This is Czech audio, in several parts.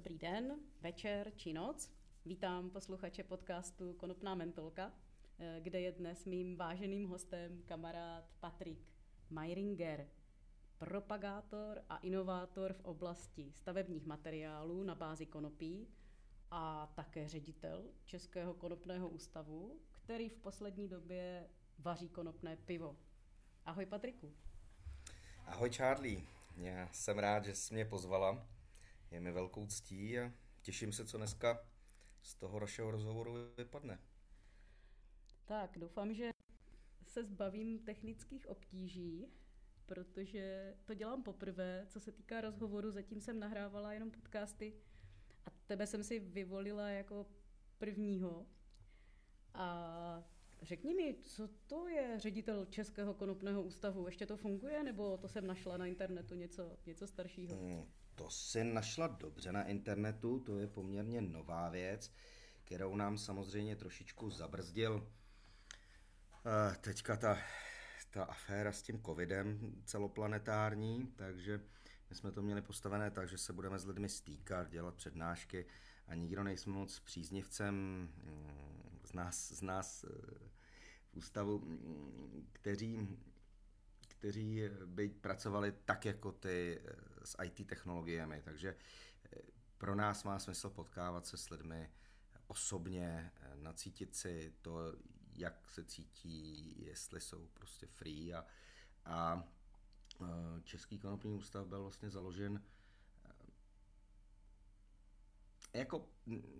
Dobrý den, večer či noc. Vítám posluchače podcastu Konopná mentolka, eh, kde je dnes mým váženým hostem kamarád Patrik Meiringer, propagátor a inovátor v oblasti stavebních materiálů na bázi konopí a také ředitel Českého konopného ústavu, který v poslední době vaří konopné pivo. Ahoj Patriku. Ahoj Charlie, já jsem rád, že jsi mě pozvala. Je mi velkou ctí a těším se, co dneska z toho našeho rozhovoru vypadne. Tak, doufám, že se zbavím technických obtíží, protože to dělám poprvé, co se týká rozhovoru, zatím jsem nahrávala jenom podcasty a tebe jsem si vyvolila jako prvního. A řekni mi, co to je ředitel Českého konopného ústavu? Ještě to funguje, nebo to jsem našla na internetu něco, něco staršího? Hmm, to si našla dobře na internetu, to je poměrně nová věc, kterou nám samozřejmě trošičku zabrzdil uh, teďka ta, ta aféra s tím covidem celoplanetární, takže my jsme to měli postavené tak, že se budeme s lidmi stýkat, dělat přednášky a nikdo nejsme moc příznivcem mm, z nás, z nás eh, v ústavu, mm, kteří, kteří by pracovali tak jako ty eh, s IT technologiemi. Takže eh, pro nás má smysl potkávat se s lidmi osobně, nacítit si to, jak se cítí, jestli jsou prostě free a, a Český konopný ústav byl vlastně založen jako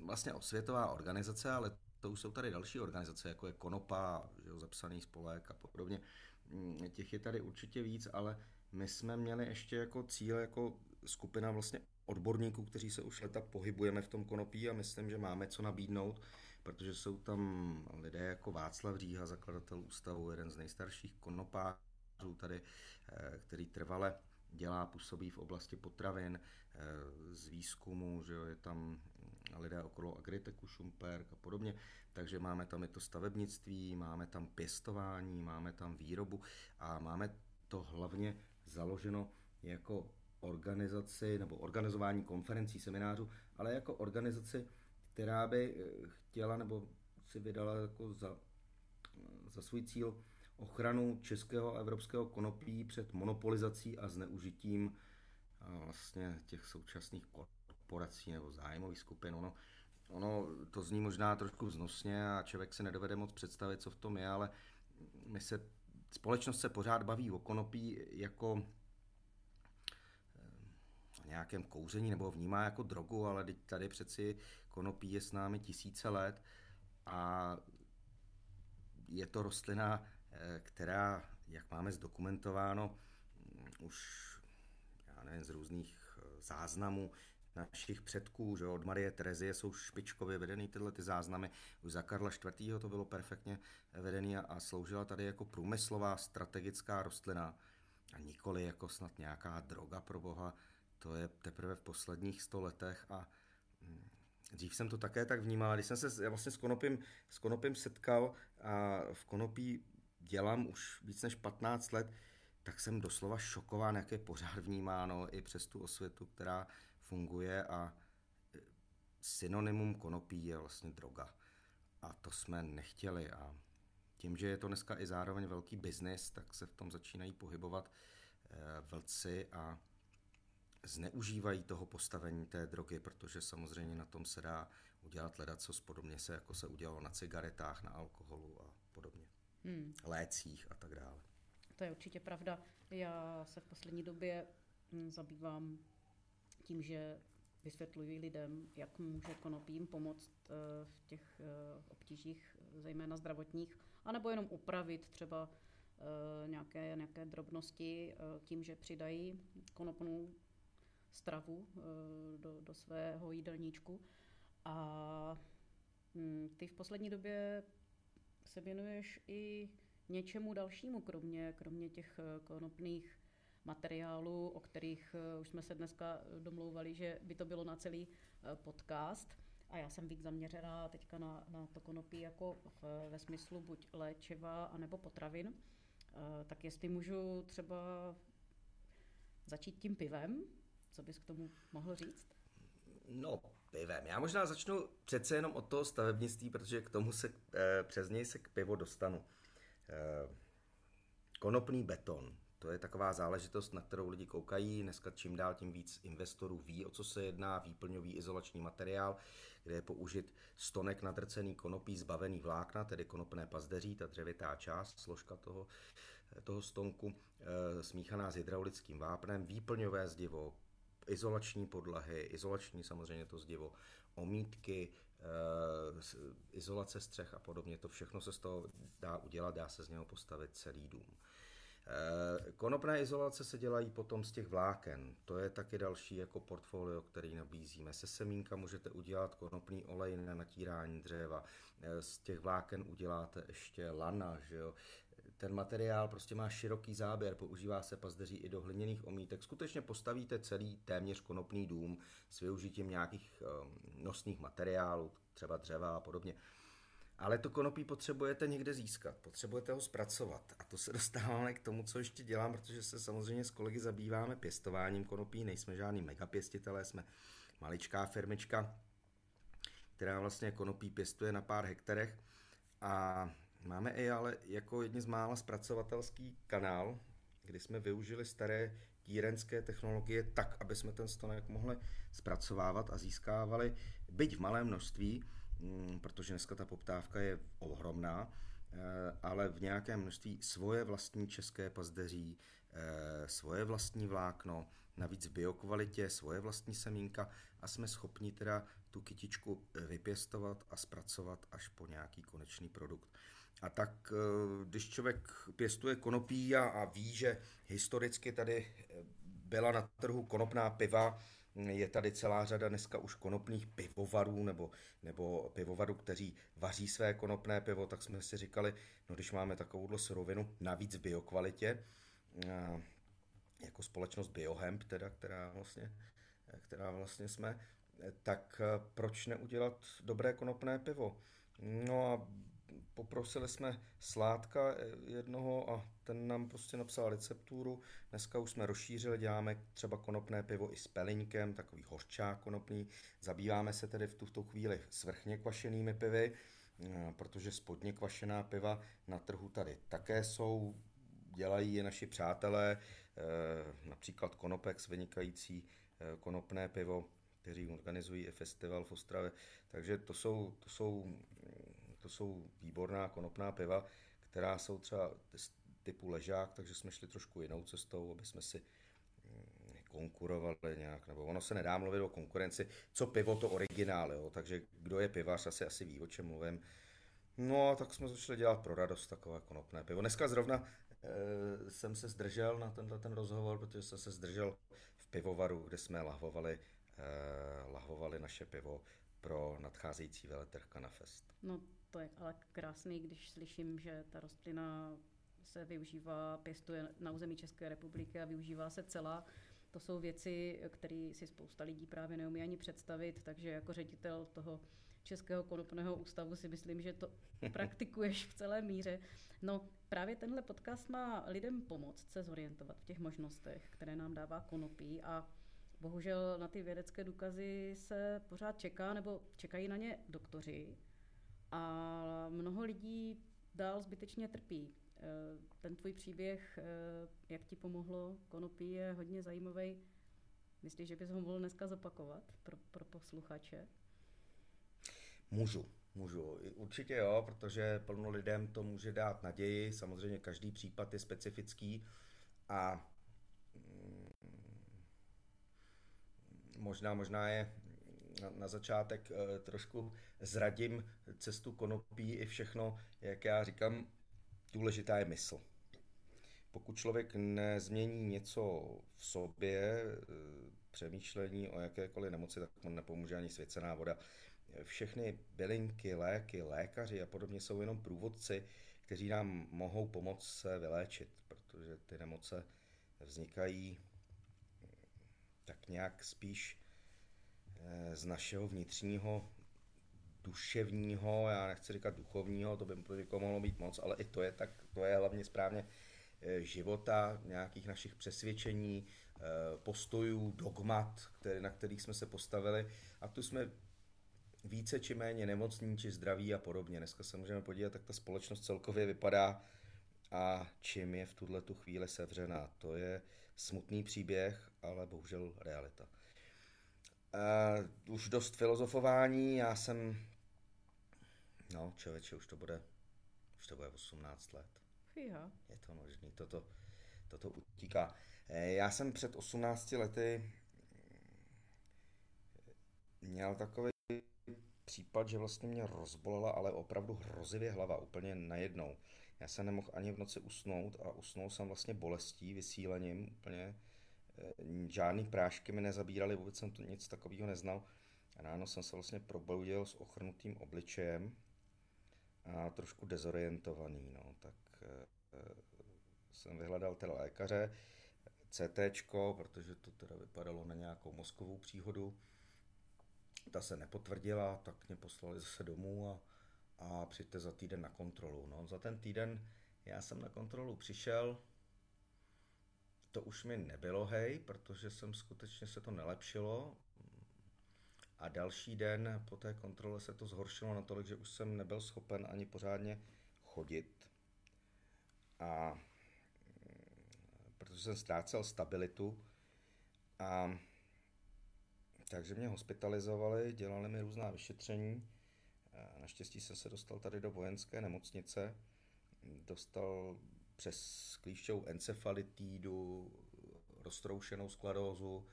vlastně osvětová organizace, ale to už jsou tady další organizace, jako je Konopa, že jo, zapsaný spolek a podobně. Mm, těch je tady určitě víc, ale my jsme měli ještě jako cíl, jako skupina vlastně odborníků, kteří se už leta pohybujeme v tom konopí a myslím, že máme co nabídnout, protože jsou tam lidé jako Václav Říha, zakladatel ústavu, jeden z nejstarších konopářů tady, eh, který trvale dělá, působí v oblasti potravin, eh, z výzkumu, že jo, je tam lidé okolo Agriteku, Šumperk a podobně, takže máme tam i to stavebnictví, máme tam pěstování, máme tam výrobu a máme to hlavně založeno jako organizaci nebo organizování konferencí, seminářů, ale jako organizaci, která by eh, chtěla nebo si vydala jako za, za svůj cíl ochranu českého a evropského konopí před monopolizací a zneužitím vlastně těch současných korporací nebo zájmových skupin. Ono, ono to zní možná trošku vznosně a člověk se nedovede moc představit, co v tom je, ale my se, společnost se pořád baví o konopí jako eh, nějakém kouření nebo vnímá jako drogu, ale tady přeci konopí je s námi tisíce let a je to rostlina, eh, která, jak máme zdokumentováno, mm, už já nevím, z různých eh, záznamů našich předků, že od Marie Terezie jsou špičkově vedený tyhle ty záznamy. Už za Karla IV. to bylo perfektně vedený a, a sloužila tady jako průmyslová strategická rostlina a nikoli jako snad nějaká droga pro boha. To je teprve v posledních sto letech a hm, Dřív jsem to také tak vnímal, když jsem se vlastně s konopím, s konopím setkal a v konopí dělám už víc než 15 let, tak jsem doslova šokován, jak je pořád vnímáno i přes tu osvětu, která funguje a e, synonymum konopí je vlastně droga. A to jsme nechtěli a tím, že je to dneska i zároveň velký biznis, tak se v tom začínají pohybovat e, vlci a zneužívají toho postavení té drogy, protože samozřejmě na tom se dá udělat ledat, co podobně se, jako se udělalo na cigaretách, na alkoholu a podobně. Hmm. Lécích a tak dále. To je určitě pravda. Já se v poslední době hm, zabývám tím, že vysvětluji lidem, jak může konopím pomoct eh, v těch eh, obtížích, zejména zdravotních, anebo jenom upravit třeba eh, nějaké, nějaké drobnosti tím, že přidají konopnou stravu do, do svého jídelníčku. A hm, ty v poslední době se věnuješ i něčemu dalšímu, kromě, kromě těch konopných materiálů, o kterých eh, už jsme se dneska domlouvali, že by to bylo na celý eh, podcast. A já jsem víc zaměřená teďka na, na to konopí jako ve smyslu buď léčiva, anebo potravin. Eh, tak jestli můžu třeba začít tím pivem, co bys k tomu mohl říct? No, pivem. Já možná začnu přece jenom od toho stavebnictví, protože k tomu se přes něj se k pivo dostanu. Konopný beton. To je taková záležitost, na kterou lidi koukají. Dneska čím dál tím víc investorů ví, o co se jedná. Výplňový izolační materiál, kde je použit stonek nadrcený konopí zbavený vlákna, tedy konopné pazdeří, ta dřevitá část, složka toho, toho stonku, e, smíchaná s hydraulickým vápnem, výplňové zdivo, izolační podlahy, izolační samozřejmě to zdivo, omítky, e, izolace střech a podobně. To všechno se z toho dá udělat, dá se z něho postavit celý dům. Eh, konopné izolace se dělají potom z těch vláken. To je taky další jako portfolio, který nabízíme. Se semínka můžete udělat konopný olej na natírání dřeva. Eh, z těch vláken uděláte ještě lana, že jo? Ten materiál prostě má široký záběr, používá se pazdeří i do hliněných omítek. Skutečně postavíte celý téměř konopný dům s využitím nějakých ehm, nosných materiálů, třeba dřeva a podobně. Ale to konopí potřebujete někde získat, potřebujete ho zpracovat. A to se dostáváme k tomu, co ještě dělám, protože se samozřejmě s kolegy zabýváme pěstováním konopí, nejsme žádný megapěstitelé, jsme maličká firmička, která vlastně konopí pěstuje na pár hektarech. A máme i ale jako jedni z mála zpracovatelský kanál, kdy jsme využili staré tírenské technologie tak, aby jsme ten stonek mohli zpracovávat a získávali, byť v malém množství, protože dneska ta poptávka je ohromná, eh, ale v nějakém množství svoje vlastní české pazdeří, eh, svoje vlastní vlákno, navíc v biokvalitě, svoje vlastní semínka a jsme schopni teda tu kytičku vypěstovat a zpracovat až po nějaký konečný produkt. A tak, eh, když člověk pěstuje konopí a, a ví, že historicky tady byla na trhu konopná piva, je tady celá řada dneska už konopných pivovarů nebo, nebo pivovarů, kteří vaří své konopné pivo, tak jsme si říkali, no když máme takovouhle surovinu, navíc v biokvalitě, jako společnost Biohemp, teda, která vlastně, která vlastně jsme, tak proč neudělat dobré konopné pivo? No a poprosili jsme Sládka eh, jednoho a ten nám prostě napsal recepturu. Dneska už jsme rozšířili, děláme třeba konopné pivo i s pelinkem, takový hořčák konopný. Zabýváme se tedy v tuto chvíli svrchně kvašenými pivy, eh, protože spodně kvašená piva na trhu tady také jsou, dělají je naši přátelé, eh, například Konopex, vynikající konopné pivo, kteří organizují i festival v Ostravě. Takže to jsou, to jsou to jsou výborná konopná piva, která jsou třeba typu ležák, takže jsme šli trošku jinou cestou, aby jsme si mm, konkurovali nějak, nebo ono se nedá mluvit o konkurenci, co pivo to originál, jo? takže kdo je pivař, asi asi ví, o čem mluvím. No a tak jsme začali dělat pro radost takové konopné pivo. Dneska zrovna e, jsem se zdržel na tenhle ten rozhovor, protože jsem se zdržel v pivovaru, kde jsme lahvovali, e, lahvovali naše pivo pro nadcházející veletrh Canafest. No to je ale krásný, když slyším, že ta rostlina se využívá, pěstuje na území České republiky a využívá se celá. To jsou věci, které si spousta lidí právě neumí ani představit, takže jako ředitel toho Českého konopného ústavu si myslím, že to praktikuješ v celé míře. No právě tenhle podcast má lidem pomoct se zorientovat v těch možnostech, které nám dává konopí a bohužel na ty vědecké důkazy se pořád čeká, nebo čekají na ně doktoři, a mnoho lidí dál zbytečně trpí. Eh, ten tvůj příběh, eh, jak ti pomohlo konopí, je hodně zajímavý. Myslíš, že bys ho mohl dneska zopakovat pro, pro posluchače? Můžu, můžu. Určitě jo, protože plno lidem to může dát naději. Samozřejmě každý případ je specifický a mm, možná, možná je na, začátek e, trošku zradím cestu konopí i všechno, jak já říkám, důležitá je mysl. Pokud člověk nezmění něco v sobě, e, přemýšlení o jakékoliv nemoci, tak mu nepomůže ani svěcená voda. Všechny bylinky, léky, lékaři a podobně jsou jenom průvodci, kteří nám mohou pomoct se vyléčit, protože ty nemoce vznikají tak nějak spíš Eh, z našeho vnitřního duševního, já nechci říkat duchovního, to by to mohlo být moc, ale i to je tak, to je hlavně správně života, nějakých našich přesvědčení, postojů, dogmat, které, na kterých jsme se postavili a tu jsme více či méně nemocní či zdraví a podobně. Dneska se můžeme podívat, jak ta společnost celkově vypadá a čím je v tuhle tu chvíli sevřená. To je smutný příběh, ale bohužel realita. Uh, už dost filozofování, já jsem, no člověče, už to bude, už to bude 18 let. Fíha. Je to možný, toto, toto utíká. Eh, já jsem před 18 lety měl takový případ, že vlastně mě rozbolela, ale opravdu hrozivě hlava, úplně najednou. Já jsem nemohl ani v noci usnout a usnul jsem vlastně bolestí, vysílením úplně. Eh, žádný prášky mi nezabírali, vůbec jsem to nic takového neznal. A ráno jsem se vlastně probudil s ochrnutým obličejem a trošku dezorientovaný, no, tak e, jsem vyhledal teda lékaře, CT, protože to teda vypadalo na nějakou mozkovou příhodu. Ta se nepotvrdila, tak mě poslali zase domů a a přijďte za týden na kontrolu. No, za ten týden já jsem na kontrolu přišel, to už mi nebylo hej, protože jsem skutečně se to nelepšilo. A další den po té kontrole se to zhoršilo natolik, že už jsem nebyl schopen ani pořádně chodit. A protože jsem ztrácel stabilitu a takže mě hospitalizovali, dělali mi různá vyšetření. Naštěstí jsem se dostal tady do vojenské nemocnice, dostal přes klíšťovou encefalitídu, roztroušenou skladózu,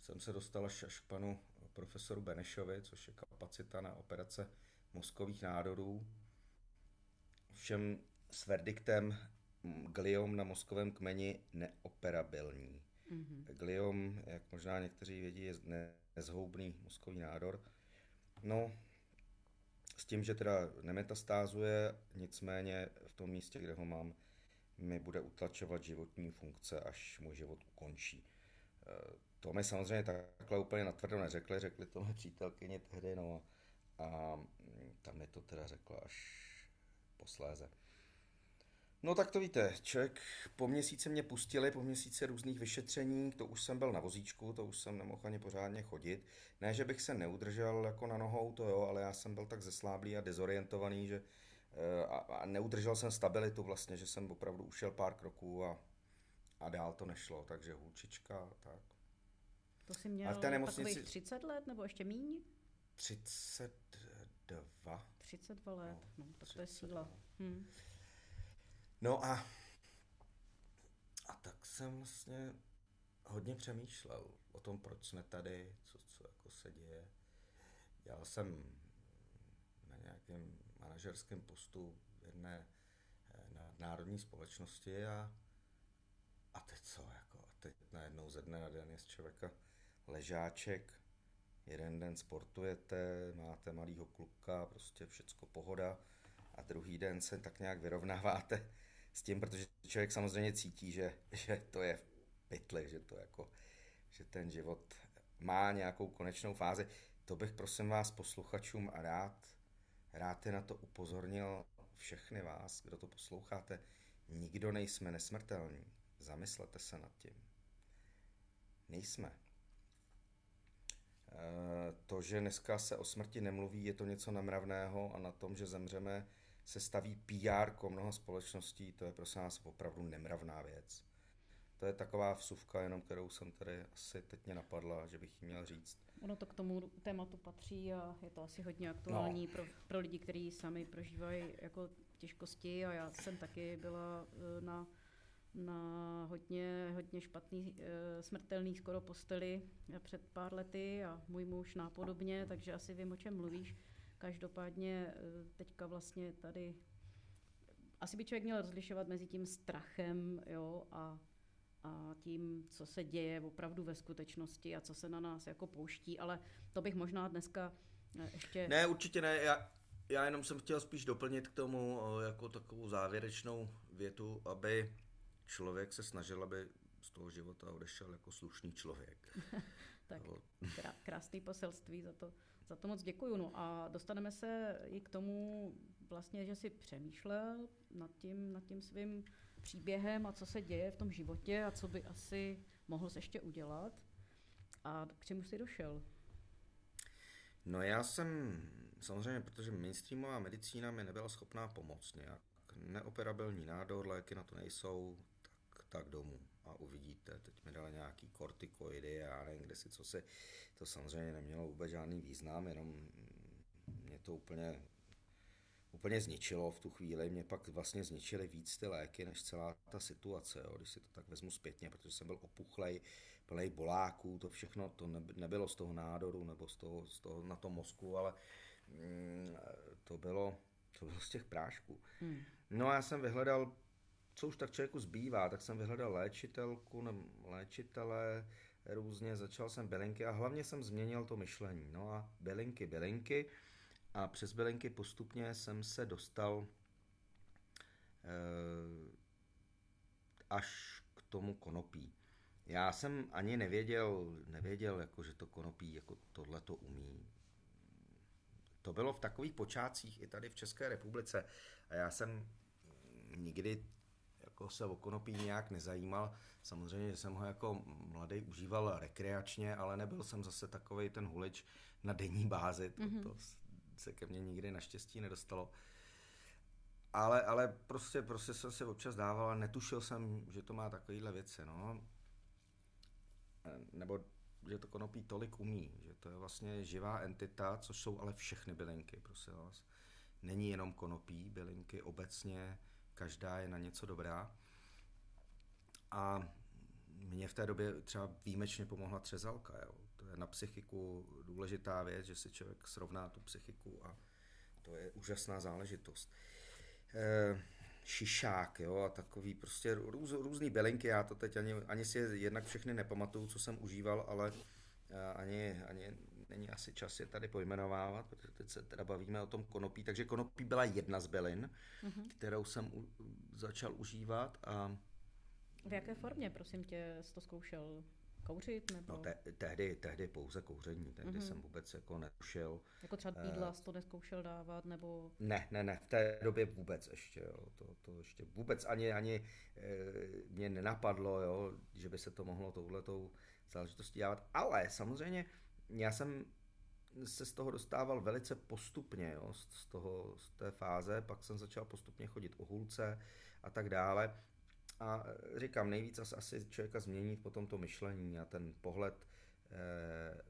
jsem se dostal až, až k panu profesoru Benešovi, což je kapacita na operace mozkových nádorů. Všem s verdiktem gliom na mozkovém kmeni neoperabilní. Mm-hmm. Gliom, jak možná někteří vědí, je nezhoubný mozkový nádor. No, s tím, že teda nemetastázuje, nicméně v tom místě, kde ho mám, mi bude utlačovat životní funkce, až můj život ukončí. To mi samozřejmě takhle úplně natvrdo neřekli, řekli to mé přítelkyně tehdy, no a tam mi to teda řekla až posléze. No tak to víte, člověk po měsíci mě pustili, po měsíci různých vyšetření, to už jsem byl na vozíčku, to už jsem nemohl ani pořádně chodit. Ne, že bych se neudržel jako na nohou, to jo, ale já jsem byl tak zesláblý a dezorientovaný, že eh, a, a neudržel jsem stabilitu vlastně, že jsem opravdu ušel pár kroků a, a dál to nešlo, takže hůčička, tak. To si měl v té nemocnici... takových 30 let nebo ještě míň? 32. 32 let, no, no tak to je síla. Hmm. No a, a tak jsem vlastně hodně přemýšlel o tom, proč jsme tady, co, co jako se děje. Dělal jsem na nějakém manažerském postu v jedné eh, na národní společnosti a, a teď co, jako, a teď najednou ze dne na den je z člověka ležáček, jeden den sportujete, máte malýho kluka, prostě všecko pohoda a druhý den se tak nějak vyrovnáváte s tím, protože člověk samozřejmě cítí, že, že to je v pytli, že to jako, že ten život má nějakou konečnou fázi. To bych prosím vás posluchačům a rád, rád je na to upozornil všechny vás, kdo to posloucháte. Nikdo nejsme nesmrtelní. Zamyslete se nad tím. Nejsme. E, to, že dneska se o smrti nemluví, je to něco namravného a na tom, že zemřeme, se staví PR mnoha společností, to je prosím nás opravdu nemravná věc. To je taková vsuvka, jenom kterou jsem tady asi teď mě napadla, že bych ji měl říct. Ono to k tomu tématu patří a je to asi hodně aktuální no. pro, pro lidi, kteří sami prožívají jako těžkosti a já jsem taky byla e, na, na hodně, hodně špatný, e, smrtelný skoro posteli před pár lety a můj muž nápodobně, takže asi vím, o čem mluvíš. Každopádně eh, teďka vlastně tady asi by člověk měl rozlišovat mezi tím strachem jo, a, a tím, co se děje opravdu ve skutečnosti a co se na nás jako pouští, ale to bych možná dneska eh, ještě... Ne, určitě ne, já, já jenom jsem chtěl spíš doplnit k tomu eh, jako takovou závěrečnou větu, aby člověk se snažil, aby z toho života odešel jako slušný člověk. tak krásný poselství za to. Za to moc děkuju. No a dostaneme se i k tomu, vlastně, že si přemýšlel nad tím, nad tím svým příběhem a co se děje v tom životě a co by asi mohl ještě udělat. A k čemu jsi došel? No já jsem, samozřejmě, protože mainstreamová medicína mi nebyla schopná pomoct nějak. Neoperabilní nádor, léky na to nejsou, tak, domů a uvidíte. Teď mi dali nějaký kortikoidy a nevím kde si co si. To samozřejmě nemělo vůbec žádný význam, jenom mě to úplně úplně zničilo v tu chvíli. Mě pak vlastně zničily víc ty léky, než celá ta situace, jo, když si to tak vezmu zpětně, protože jsem byl opuchlej, plný boláků, to všechno, to nebylo z toho nádoru nebo z toho, z toho na tom mozku, ale mm, to bylo, to bylo z těch prášků. Hmm. No a já jsem vyhledal, co už tak člověku zbývá, tak jsem vyhledal léčitelku, nebo léčitele, různě, začal jsem bylinky a hlavně jsem změnil to myšlení. No a bylinky, bylinky a přes bylinky postupně jsem se dostal e, až k tomu konopí. Já jsem ani nevěděl, nevěděl jako, že to konopí jako tohle to umí. To bylo v takových počátcích i tady v České republice a já jsem nikdy jako se o konopí nějak nezajímal. Samozřejmě, že jsem ho jako mladý užíval rekreačně, ale nebyl jsem zase takový ten hulič na denní bázi. To, mm-hmm. to se ke mně nikdy naštěstí nedostalo. Ale, ale prostě, prostě jsem se občas dával a netušil jsem, že to má takovýhle věci. No nebo že to konopí tolik umí, že to je vlastně živá entita, což jsou ale všechny bylinky, prosím vás. Není jenom konopí, bylinky obecně, každá je na něco dobrá. A mně v té době třeba výjimečně pomohla třezalka. Jo. To je na psychiku důležitá věc, že si člověk srovná tu psychiku a to je úžasná záležitost. E- šišák, jo, a takový prostě růz, různý bylinky, já to teď ani, ani si jednak všechny nepamatuju, co jsem užíval, ale eh, ani, ani není asi čas je tady pojmenovávat, protože teď se teda bavíme o tom konopí, takže konopí byla jedna z bylin, mm-hmm. kterou jsem u, začal užívat a v jaké formě, prosím tě, jsi to zkoušel? kouřit? Nebo... No te, tehdy, tehdy pouze kouření, tehdy mm-hmm. jsem vůbec jako netušil. Jako třeba jídla uh, to neskoušel dávat, nebo... Ne, ne, ne, v té době vůbec ještě, jo, to, to ještě vůbec ani, ani e, mě nenapadlo, jo, že by se to mohlo touhletou záležitostí dávat, ale samozřejmě já jsem se z toho dostával velice postupně, jo, z, toho, z té fáze, pak jsem začal postupně chodit o hulce a tak dále a říkám, nejvíc asi člověka změní potom to myšlení a ten pohled eh,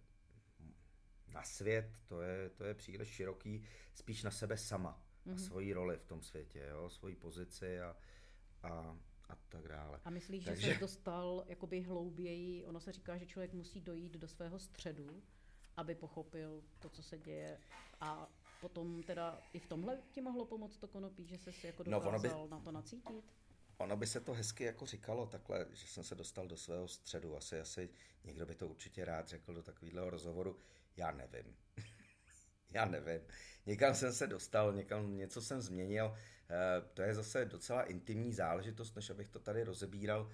na svět, to je, to je příliš široký, spíš na sebe sama mm-hmm. a mhm. svoji roli v tom světě, jo, svoji pozici a, a, a tak dále. A myslíš, Takže... že se dostal jakoby hlouběji, ono se říká, že člověk musí dojít do svého středu, aby pochopil to, co se děje a potom teda i v tomhle ti mohlo pomoct to konopí, že se jako dokázal no, by... na to nacítit? Ono by se to hezky jako říkalo takhle, že jsem se dostal do svého středu. Asi, asi někdo by to určitě rád řekl do takového rozhovoru. Já nevím. Já nevím. Někam jsem se dostal, někam něco jsem změnil. Eh, to je zase docela intimní záležitost, než abych to tady rozebíral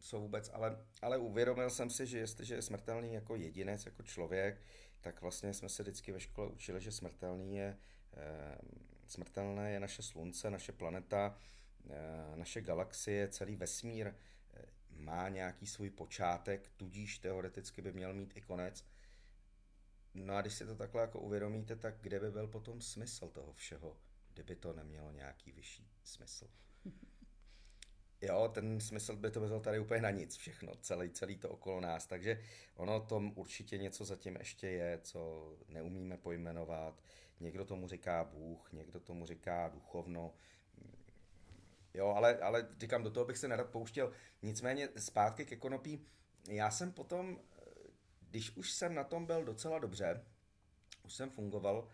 co vůbec, ale, ale uvědomil jsem si, že jestliže je smrtelný jako jedinec, jako člověk, tak vlastně jsme se vždycky ve škole učili, že smrtelný je, eh, smrtelné je naše slunce, naše planeta, Eh, naše galaxie, celý vesmír má nějaký svůj počátek, tudíž teoreticky by měl mít i konec. No a když si to takhle jako uvědomíte, tak kde by byl potom smysl toho všeho, kdyby to nemělo nějaký vyšší smysl? Jo, ten smysl by to byl tady úplně na nic všechno, celý, celý to okolo nás, takže ono tom určitě něco zatím ještě je, co neumíme pojmenovat. Někdo tomu říká Bůh, někdo tomu říká duchovno, Jo, ale, ale říkám, do toho bych se nerad pouštěl. Nicméně zpátky ke konopí. Já jsem potom, když už jsem na tom byl docela dobře, už jsem fungoval,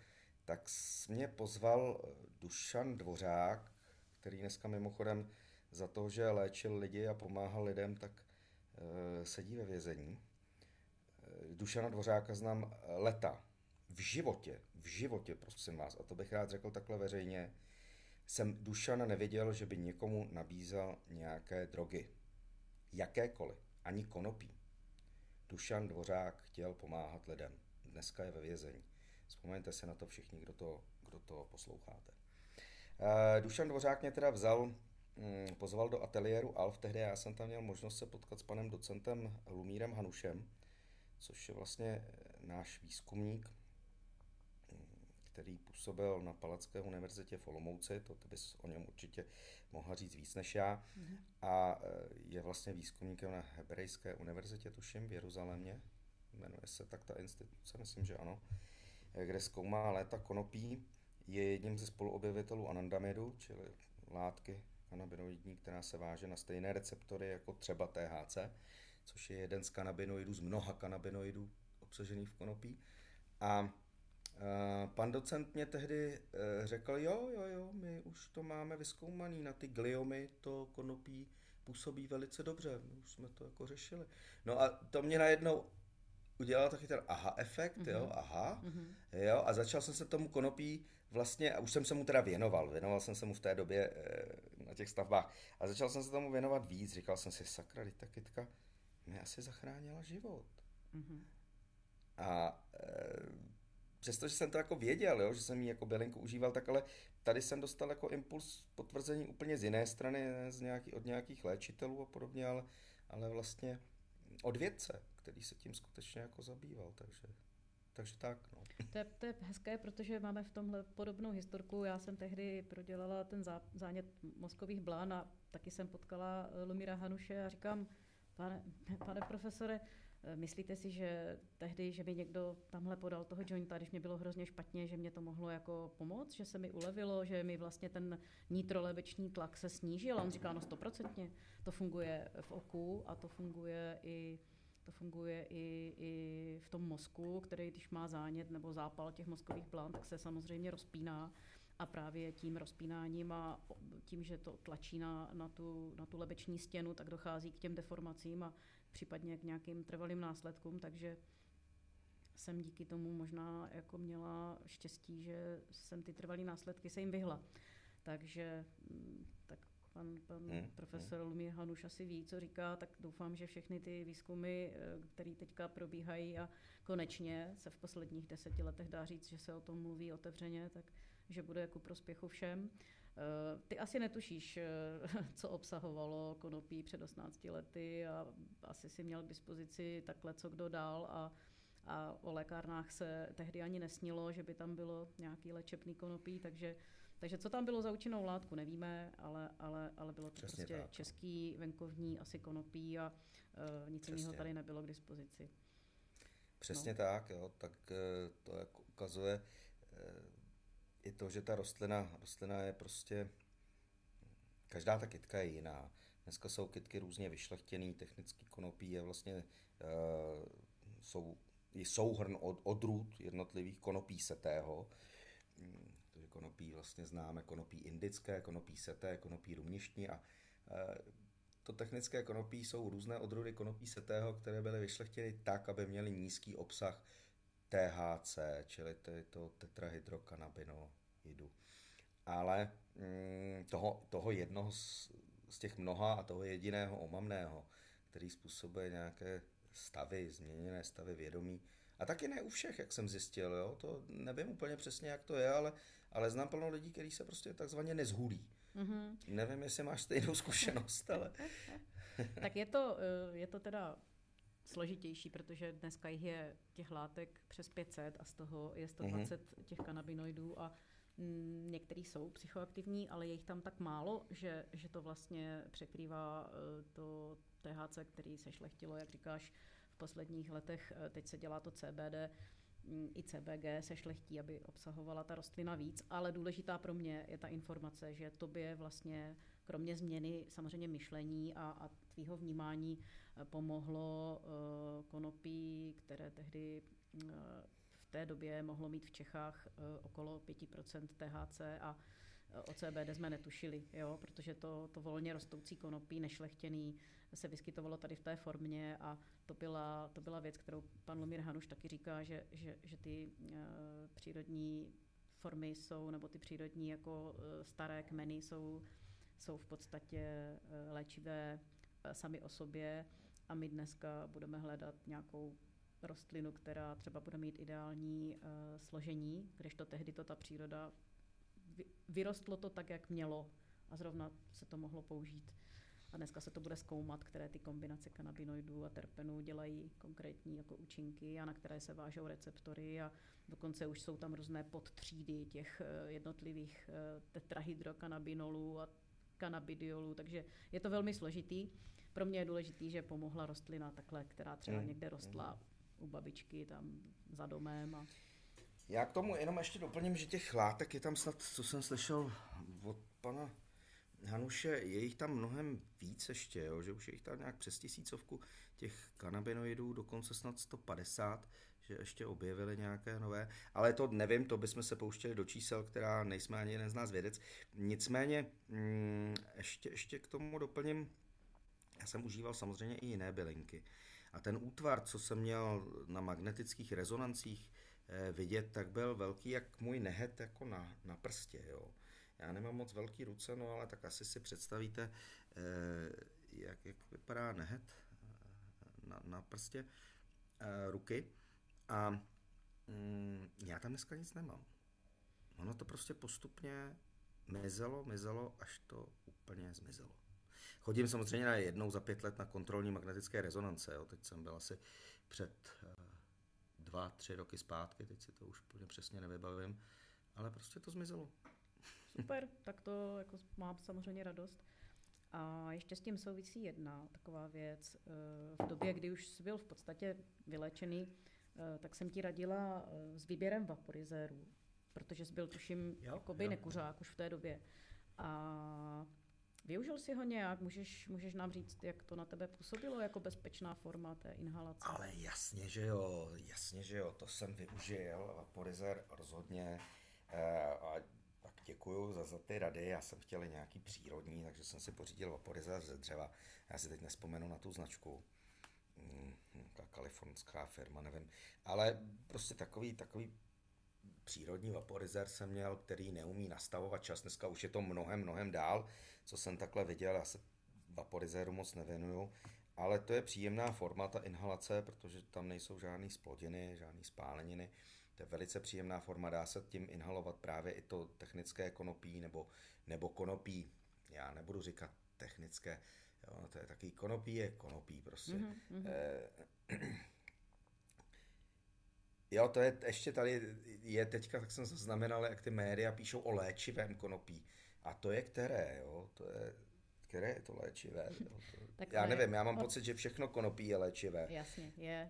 tak mě pozval Dušan Dvořák, který dneska mimochodem za to, že léčil lidi a pomáhal lidem, tak e, sedí ve vězení. E, Dušana Dvořáka znám leta. V životě, v životě, prosím vás, a to bych rád řekl takhle veřejně, jsem Dušan neviděl, že by někomu nabízel nějaké drogy. Jakékoliv, ani konopí. Dušan Dvořák chtěl pomáhat lidem. Dneska je ve vězení. Vzpomeňte se na to všichni, kdo to, kdo to posloucháte. Uh, Dušan Dvořák mě teda vzal mm, pozval do ateliéru Alf, tehdy já jsem tam měl možnost se potkat s panem docentem Lumírem Hanušem, což je vlastně náš výzkumník, který působil na Palacké univerzitě v Olomouci, to ty bys o něm určitě mohla říct víc než já, mm-hmm. a e, je vlastně výzkumníkem na Hebrejské univerzitě, tuším, v Jeruzalémě, jmenuje se tak ta instituce, myslím, že ano, e, kde zkoumá léta konopí, je jedním ze spoluobjevitelů anandamidu, čili látky kanabinoidní, která se váže na stejné receptory jako třeba THC, což je jeden z kanabinoidů, z mnoha kanabinoidů obsažených v konopí. A Uh, pan docent mě tehdy uh, řekl, jo, jo, jo, my už to máme vyskoumaný na ty gliomy, to konopí působí velice dobře, my už jsme to jako řešili. No a to mě najednou udělal taky ten aha efekt, mm-hmm. jo, mhm. aha, mm-hmm. jo, a začal jsem se tomu konopí vlastně, a už jsem se mu teda věnoval, věnoval jsem se mu v té době e, na těch stavbách, a začal jsem se tomu věnovat víc, říkal jsem si, sakra, ta kytka mě asi zachránila život. Mm-hmm. A e, přestože jsem to jako věděl, jo, že jsem ji jako bylinku užíval, tak ale tady jsem dostal jako impuls potvrzení úplně z jiné strany, z nějaký, od nějakých léčitelů a podobně, ale, ale vlastně od vědce, který se tím skutečně jako zabýval, takže, takže tak. No. To, je, to je hezké, protože máme v tomhle podobnou historku. Já jsem tehdy prodělala ten zá, zánět mozkových blán a taky jsem potkala Lumíra Hanuše a říkám, pane, pane profesore, myslíte si, že tehdy, že by někdo tamhle podal toho jointa, když mě bylo hrozně špatně, že mě to mohlo jako pomoct, že se mi ulevilo, že mi vlastně ten nitrolebeční tlak se snížil? A on říká, no stoprocentně, to funguje v oku a to funguje i to funguje i, i v tom mozku, který když má zánět nebo zápal těch mozkových plán, tak se samozřejmě rozpíná a právě tím rozpínáním a tím, že to tlačí na, na, tu, na tu lebeční stěnu, tak dochází k těm deformacím a případně k nějakým trvalým následkům, takže jsem díky tomu možná jako měla štěstí, že jsem ty trvalé následky se jim vyhla. Takže mm, tak pan, pan hmm. profesor hmm. Lumír Hanuš asi ví, co říká, tak doufám, že všechny ty výzkumy, eh, které teďka probíhají a konečně se v posledních deseti letech dá říct, že se o tom mluví otevřeně, tak že bude jako prospěchu všem. Eh, ty asi netušíš, eh, co obsahovalo konopí před 18 lety a asi si měl k dispozici takhle, co kdo dál a, a o lékárnách se tehdy ani nesnilo, že by tam bylo nějaký léčebný konopí, takže takže co tam bylo za účinnou látku, nevíme, ale, ale, ale bylo to Přesně prostě tak. No. český venkovní asi konopí a uh, nic jiného tady nebylo k dispozici. Přesně no. tak, jo, tak to jako ukazuje, i to, že ta rostlina, rostlina je prostě, každá ta kytka je jiná. Dneska jsou kytky různě vyšlechtěný, technický konopí je vlastně, uh, jsou, je souhrn od, odrůd jednotlivých konopí setého. Takže konopí vlastně známe, konopí indické, konopí seté, konopí rumništní a uh, to technické konopí jsou různé odrůdy konopí setého, které byly vyšlechtěny tak, aby měly nízký obsah THC, čili to tetrahydrokanabinoidu. Ale mm, toho, toho jednoho z, z těch mnoha a toho jediného omamného, který způsobuje nějaké stavy, změněné stavy vědomí, a taky ne u všech, jak jsem zjistil, jo? to nevím úplně přesně, jak to je, ale, ale znám plno lidí, kteří se prostě takzvaně nezhulí. Mm-hmm. Nevím, jestli máš stejnou zkušenost, ale... tak je to, eh, je to teda složitější, protože dneska jich je těch látek přes 500 a z toho je 120 mm-hmm. těch kanabinoidů a mm, některý jsou psychoaktivní, ale je jich tam tak málo, že, že to vlastně překrývá eh, to THC, který se šlechtilo, jak říkáš, v posledních letech. Eh, teď se dělá to CBD, mm, i CBG se šlechtí, aby obsahovala ta rostlina víc, ale důležitá pro mě je ta informace, že tobě vlastně kromě změny samozřejmě myšlení a, a tvýho vnímání eh, pomohlo eh, konopí, které tehdy eh, v té době mohlo mít v Čechách okolo 5% THC a o CBD jsme netušili, jo, protože to, to volně rostoucí konopí, nešlechtěný, se vyskytovalo tady v té formě a to byla, to byla věc, kterou pan Lomír Hanuš taky říká, že, že, že ty uh, přírodní formy jsou, nebo ty přírodní jako staré kmeny jsou jsou v podstatě eh, léčivé eh, sami o sobě a my dneska budeme hledat nějakou rostlinu, která třeba bude mít ideální uh, složení, kdežto tehdy to ta příroda vyrostlo to tak, jak mělo a zrovna se to mohlo použít. A dneska se to bude zkoumat, které ty kombinace kanabinoidů a terpenů dělají konkrétní jako účinky a na které se vážou receptory a dokonce už jsou tam různé podtřídy těch eh, jednotlivých eh, tetrahydrokanabinolů a kanabidiolů, takže je to velmi složitý. Pro mě je důležitý, že pomohla rostlina takhle, která třeba mm. někde rostla u babičky tam za domem. A... Já k tomu jenom ještě doplním, že těch látek je tam snad, co jsem slyšel od pana Hanuše, je jich tam mnohem víc ještě, jo, že už je jich tam nějak přes tisícovku těch kanabinoidů, dokonce snad 150, že ještě objevili nějaké nové, ale to nevím, to bychom se pouštěli do čísel, která nejsme ani jeden z nás vědec. Nicméně, mm, ještě, ještě k tomu doplním, já jsem užíval samozřejmě i jiné bylinky. A ten útvar, co jsem měl na magnetických rezonancích eh, vidět, tak byl velký jak můj nehet jako na, na prstě. Jo. Já nemám moc velký ruce, no ale tak asi si představíte, eh, jak, jak vypadá nehet eh, na, na prstě ruky. A mm, já tam dneska nic nemám. Ono to prostě postupně mizelo, mizelo, až to úplně zmizelo. Chodím samozřejmě na jednou za pět let na kontrolní magnetické rezonance. Jo. Teď jsem byl asi před uh, dva, tři roky zpátky, teď si to už úplně přesně nevybavím, ale prostě to zmizelo. Super, tak to jako mám samozřejmě radost. A ještě s tím souvisí jedna taková věc. Eh, v době, kdy už jsi byl v podstatě vylečený, eh, tak jsem ti radila s výběrem vaporizérů, protože jsi byl, tuším, jo, jakoby jo. nekuřák už v té době. A Využil si ho nějak? Můžeš, můžeš nám říct, jak to na tebe působilo jako bezpečná forma té inhalace? Ale jasně, že jo, jasně, že jo, to jsem využil, vaporizer rozhodně. E, a tak děkuju za, za ty rady, já jsem chtěl nějaký přírodní, takže jsem si pořídil vaporizer ze dřeva. Já si teď nespomenu na tu značku. Kalifornská firma, nevím. Ale prostě takový, takový přírodní vaporizer jsem měl, který neumí nastavovat čas. Dneska už je to mnohem, mnohem dál, co jsem takhle viděl. Já se vaporizeru moc nevěnuju, ale to je příjemná forma, ta inhalace, protože tam nejsou žádné splodiny, žádné spáleniny. To je velice příjemná forma, dá se tím inhalovat právě i to technické konopí nebo, nebo konopí. Já nebudu říkat technické, jo, to je takový konopí, je konopí prostě. Mm-hmm. Eh, Jo, to je ještě tady, je teďka, tak jsem zaznamenal, jak ty média píšou o léčivém konopí. A to je které, jo? To je, které je to léčivé? Jo? To, já nevím, já mám od... pocit, že všechno konopí je léčivé. Jasně, je,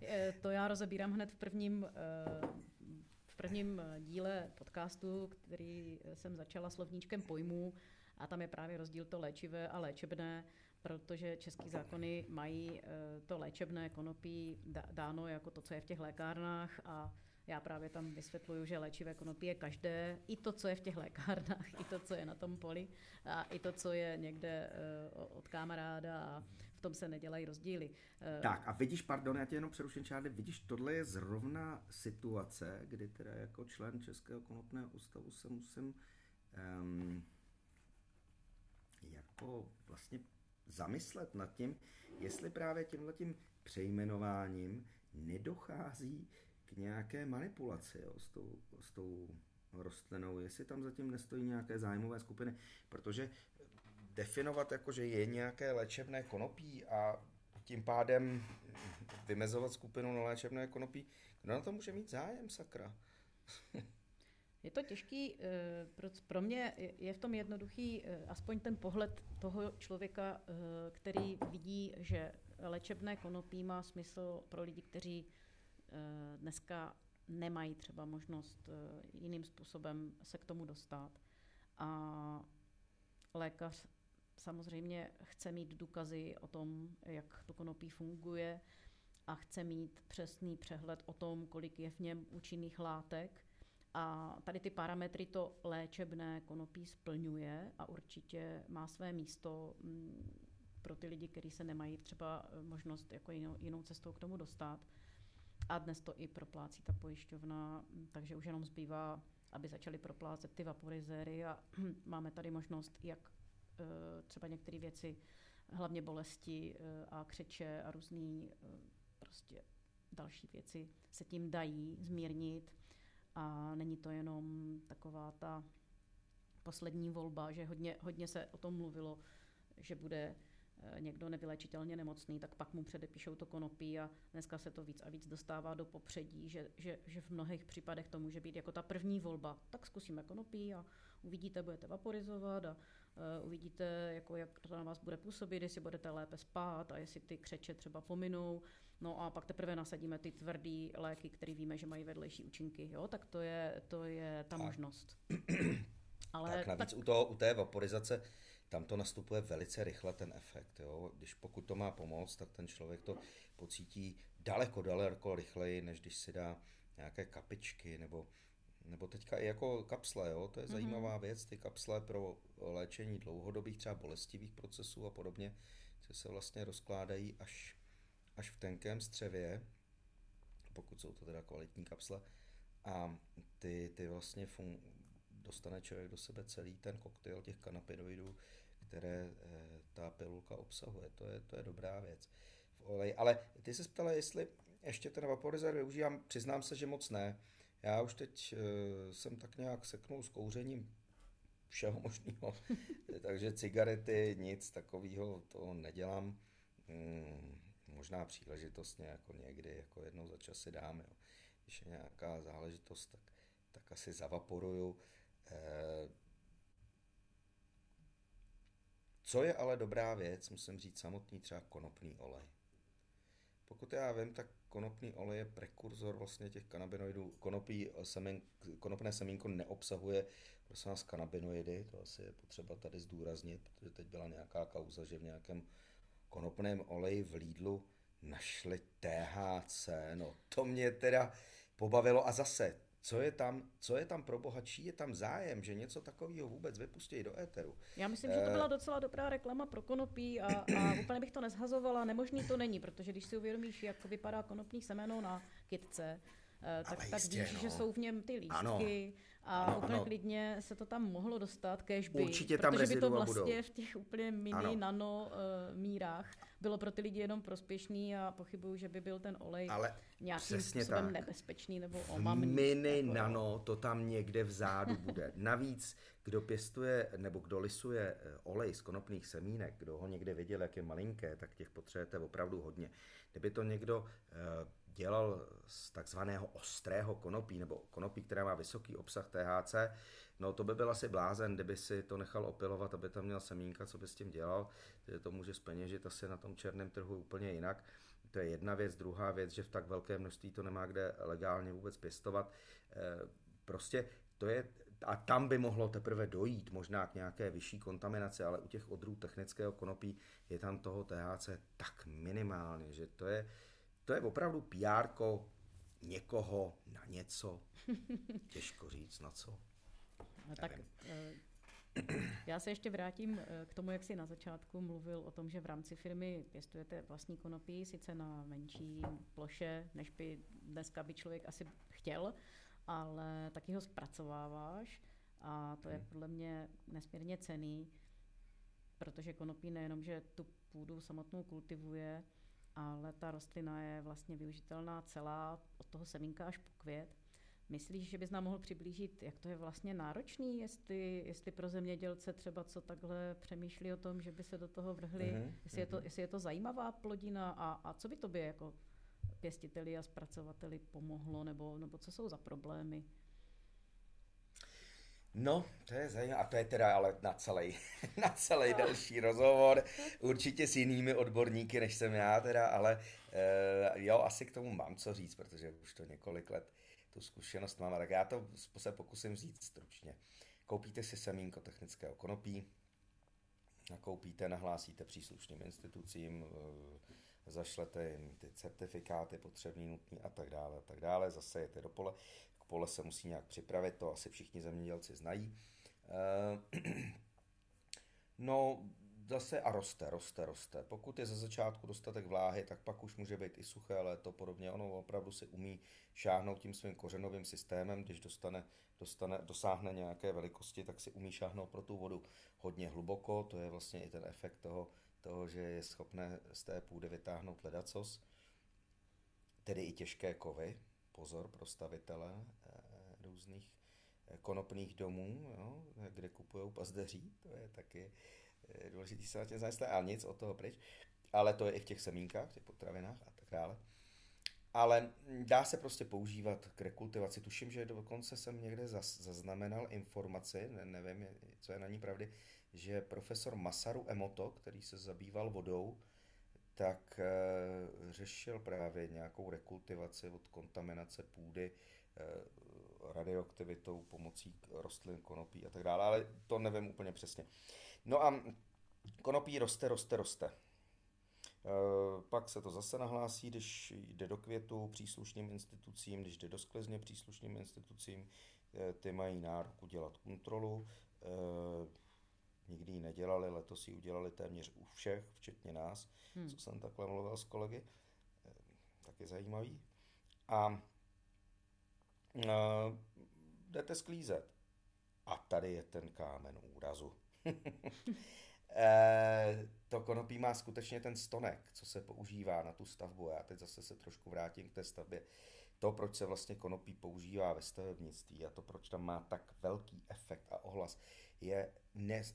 je. To já rozebírám hned v prvním, eh, v prvním díle podcastu, který jsem začala slovníčkem pojmů a tam je právě rozdíl to léčivé a léčebné protože české zákony mají eh, to léčebné konopí dáno jako to, co je v těch lékárnách a já právě tam vysvětluju, že léčivé konopí je každé, i to, co je v těch lékárnách, i to, co je na tom poli, a i to, co je někde eh, od kamaráda a v tom se nedělají rozdíly. Eh, tak a vidíš, pardon, já tě jenom přeruším, Čárdy, vidíš, tohle je zrovna situace, kdy teda jako člen Českého konopného ústavu se musím um, jako vlastně zamyslet nad tím, jestli právě tímhletím přejmenováním nedochází k nějaké manipulaci jo, s, tou, s tou rostlinou, jestli tam zatím nestojí nějaké zájmové skupiny, protože definovat jako, že je nějaké léčebné konopí a tím pádem vymezovat skupinu na léčebné konopí, kdo na to může mít zájem, sakra? Je to těžký, eh, pro mě je v tom jednoduchý eh, aspoň ten pohled toho člověka, eh, který vidí, že léčebné konopí má smysl pro lidi, kteří dneska nemají třeba možnost jiným způsobem se k tomu dostat. A lékař samozřejmě chce mít důkazy o tom, jak to konopí funguje a chce mít přesný přehled o tom, kolik je v něm účinných látek a tady ty parametry to léčebné konopí splňuje a určitě má své místo mm, pro ty lidi, kteří se nemají třeba eh, možnost jako jinou, jinou cestou k tomu dostat. A dnes to i proplácí ta pojišťovna, mm, takže už jenom zbývá, aby začali proplácet ty vaporizéry a máme tady možnost, jak eh, třeba některé věci, hlavně bolesti eh, a křeče a různé prostě další věci se tím dají zmírnit a není to jenom taková ta poslední volba, že hodně, hodně se o tom mluvilo, že bude Eh, někdo nevylečitelně nemocný, tak pak mu předepíšou to konopí a dneska se to víc a víc dostává do popředí, že, že, že v mnohých případech to může být jako ta první volba. Tak zkusíme konopí a uvidíte, budete vaporizovat a uvidíte, jako jak to na vás bude působit, jestli budete lépe spát a jestli ty křeče třeba pominou. No a pak teprve nasadíme ty tvrdé léky, které víme, že mají vedlejší účinky. Jo? Tak to je, to je ta tak. možnost. Ale tak navíc tak... U, toho, u té vaporizace tam to nastupuje velice rychle ten efekt. Jo? Když pokud to má pomoct, tak ten člověk to pocítí daleko, daleko rychleji, než když si dá nějaké kapičky nebo, nebo teďka i jako kapsle. Jo? To je mm-hmm. zajímavá věc, ty kapsle pro léčení dlouhodobých třeba bolestivých procesů a podobně, že se vlastně rozkládají až, až v tenkém střevě, pokud jsou to teda kvalitní kapsle, a ty, ty vlastně fun, dostane člověk do sebe celý ten koktejl těch kanapinoidů, které eh, ta pilulka obsahuje. To je, to je dobrá věc v oleji. Ale ty se ptala, jestli ještě ten vaporizer využívám, přiznám se, že moc ne. Já už teď uh, jsem tak nějak seknul s kouřením všeho možného, takže cigarety, nic takového to nedělám. Hmm, možná příležitostně jako někdy, jako jednou za čas si dám, jo. Když je nějaká záležitost, tak, tak asi zavaporuju. Eh, co je ale dobrá věc, musím říct samotný třeba konopný olej. Pokud já vím, tak konopný olej je prekurzor vlastně těch kanabinoidů. Konopí, semen, konopné semínko neobsahuje prosím vás kanabinoidy, to asi je potřeba tady zdůraznit, protože teď byla nějaká kauza, že v nějakém konopném oleji v Lidlu našli THC, no to mě teda pobavilo a zase co je tam, co je tam pro bohatší, je tam zájem, že něco takového vůbec vypustí do éteru. Já myslím, že to byla eh, docela dobrá reklama pro konopí a, a úplně bych to nezhazovala. Nemožný to není, protože když si uvědomíš, jak vypadá konopní semeno na kytce, eh, tak, tak jistě, víš, no. že jsou v něm ty lístky ano. A ano, úplně ano. klidně se to tam mohlo dostat, kež by, Určitě tam protože by to vlastně budou. v těch úplně mini, ano. nano uh, mírách bylo pro ty lidi jenom prospěšný a pochybuju, že by byl ten olej Ale nějakým způsobem tak. nebezpečný nebo omamný. Mini jako, nano to tam někde vzadu bude. Navíc, kdo pěstuje nebo kdo lisuje eh, olej z konopných semínek, kdo ho někde viděl, jak je malinké, tak těch potřebujete opravdu hodně. Kdyby to někdo eh, dělal z takzvaného ostrého konopí, nebo konopí, která má vysoký obsah THC, no to by byl asi blázen, kdyby si to nechal opilovat, aby tam měl semínka, co by s tím dělal, že to může speněžit asi na tom černém trhu úplně jinak. To je jedna věc. Druhá věc, že v tak velké množství to nemá kde legálně vůbec pěstovat. Eh, prostě to je, a tam by mohlo teprve dojít možná k nějaké vyšší kontaminaci, ale u těch odrů technického konopí je tam toho THC tak minimálně, že to je, to je opravdu PR někoho na něco. Těžko říct na co. No, tak eh, já se ještě vrátím eh, k tomu, jak jsi na začátku mluvil o tom, že v rámci firmy pěstujete vlastní konopí, sice na menší ploše, než by dneska by člověk asi chtěl, ale taky ho zpracováváš a to je hmm. podle mě nesmírně cený, protože konopí nejenom, že tu půdu samotnou kultivuje, ale ta rostlina je vlastně využitelná celá od toho semínka až po květ. Myslíš, že bys nám mohl přiblížit, jak to je vlastně náročný, jestli, jestli pro zemědělce třeba co takhle přemýšlí o tom, že by se do toho vrhli, mm-hmm. jestli, je to, mhm. jestli je to zajímavá plodina a, a co by tobě jako pěstiteli a zpracovateli pomohlo, nebo, nebo co jsou za problémy? No, to je zajímavé. A to je teda ale na celý, na celý no. další rozhovor. Určitě s jinými odborníky, než jsem já teda, ale uh, jo, asi k tomu mám co říct, protože už to několik let tu zkušenost mám. Tak já to se pokusím říct stručně. Koupíte si semínko technického konopí, nakoupíte, nahlásíte příslušným institucím, uh, zašlete jim ty certifikáty potřebný, nutný a tak dále, a tak dále, zasejete do pole pole se musí nějak připravit, to asi všichni zemědělci znají. Eh, no, zase a roste, roste, roste. Pokud je ze začátku dostatek vláhy, tak pak už může být i suché léto podobně. Ono opravdu si umí šáhnout tím svým kořenovým systémem, když dostane, dostane, dosáhne nějaké velikosti, tak si umí šáhnout pro tu vodu hodně hluboko. To je vlastně i ten efekt toho, toho že je schopné z té půdy vytáhnout ledacos, tedy i těžké kovy, pozor pro stavitele různých konopných domů, jo, kde kupují pazdeří, to je taky důležitý se na tě a nic od toho pryč, ale to je i v těch semínkách, v těch potravinách a tak dále. Ale dá se prostě používat k rekultivaci. Tuším, že dokonce jsem někde zaznamenal informaci, ne, nevím, co je na ní pravdy, že profesor Masaru Emoto, který se zabýval vodou, tak e, řešil právě nějakou rekultivaci od kontaminace půdy radioaktivitou pomocí rostlin, konopí a tak dále, ale to nevím úplně přesně. No a konopí roste, roste, roste. Eh, pak se to zase nahlásí, když jde do květu příslušným institucím, když jde do sklizně příslušným institucím, eh, ty mají nárok udělat kontrolu. Eh, nikdy ji nedělali, letos ji udělali téměř u všech, včetně nás, hmm. co jsem takhle mluvil s kolegy. Taky zajímavý. A jdete sklízet. A tady je ten kámen úrazu. Eh, to konopí má skutečně ten stonek, co se používá na tu stavbu. Já teď zase se trošku vrátím k té stavbě. To, proč se vlastně konopí používá ve stavebnictví a to, proč tam má tak velký efekt a ohlas, je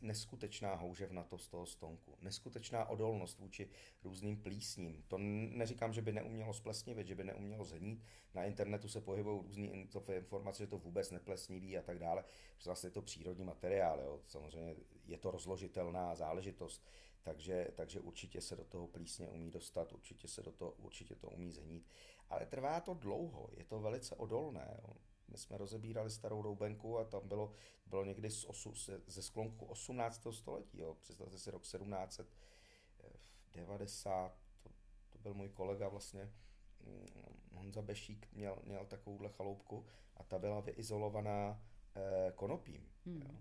neskutečná houževnatost toho stonku, neskutečná odolnost vůči různým plísním. To neříkám, že by neumělo splesnivit, že by neumělo zhnít. Na internetu se pohybují různé informace, že to vůbec neplesniví a tak dále. Protože vlastně je to přírodní materiál, jo. samozřejmě je to rozložitelná záležitost, takže, takže určitě se do toho plísně umí dostat, určitě se do toho, určitě to umí zhnít. Ale trvá to dlouho, je to velice odolné. Jo. My jsme rozebírali starou roubenku a tam bylo, bylo někdy z osu, ze sklonku 18. století. Jo. Představte si rok 1790, to, to byl můj kolega vlastně, mm, Honza Bešík měl, měl takovouhle chaloupku a ta byla vyizolovaná eh, konopím. Hmm. Jo.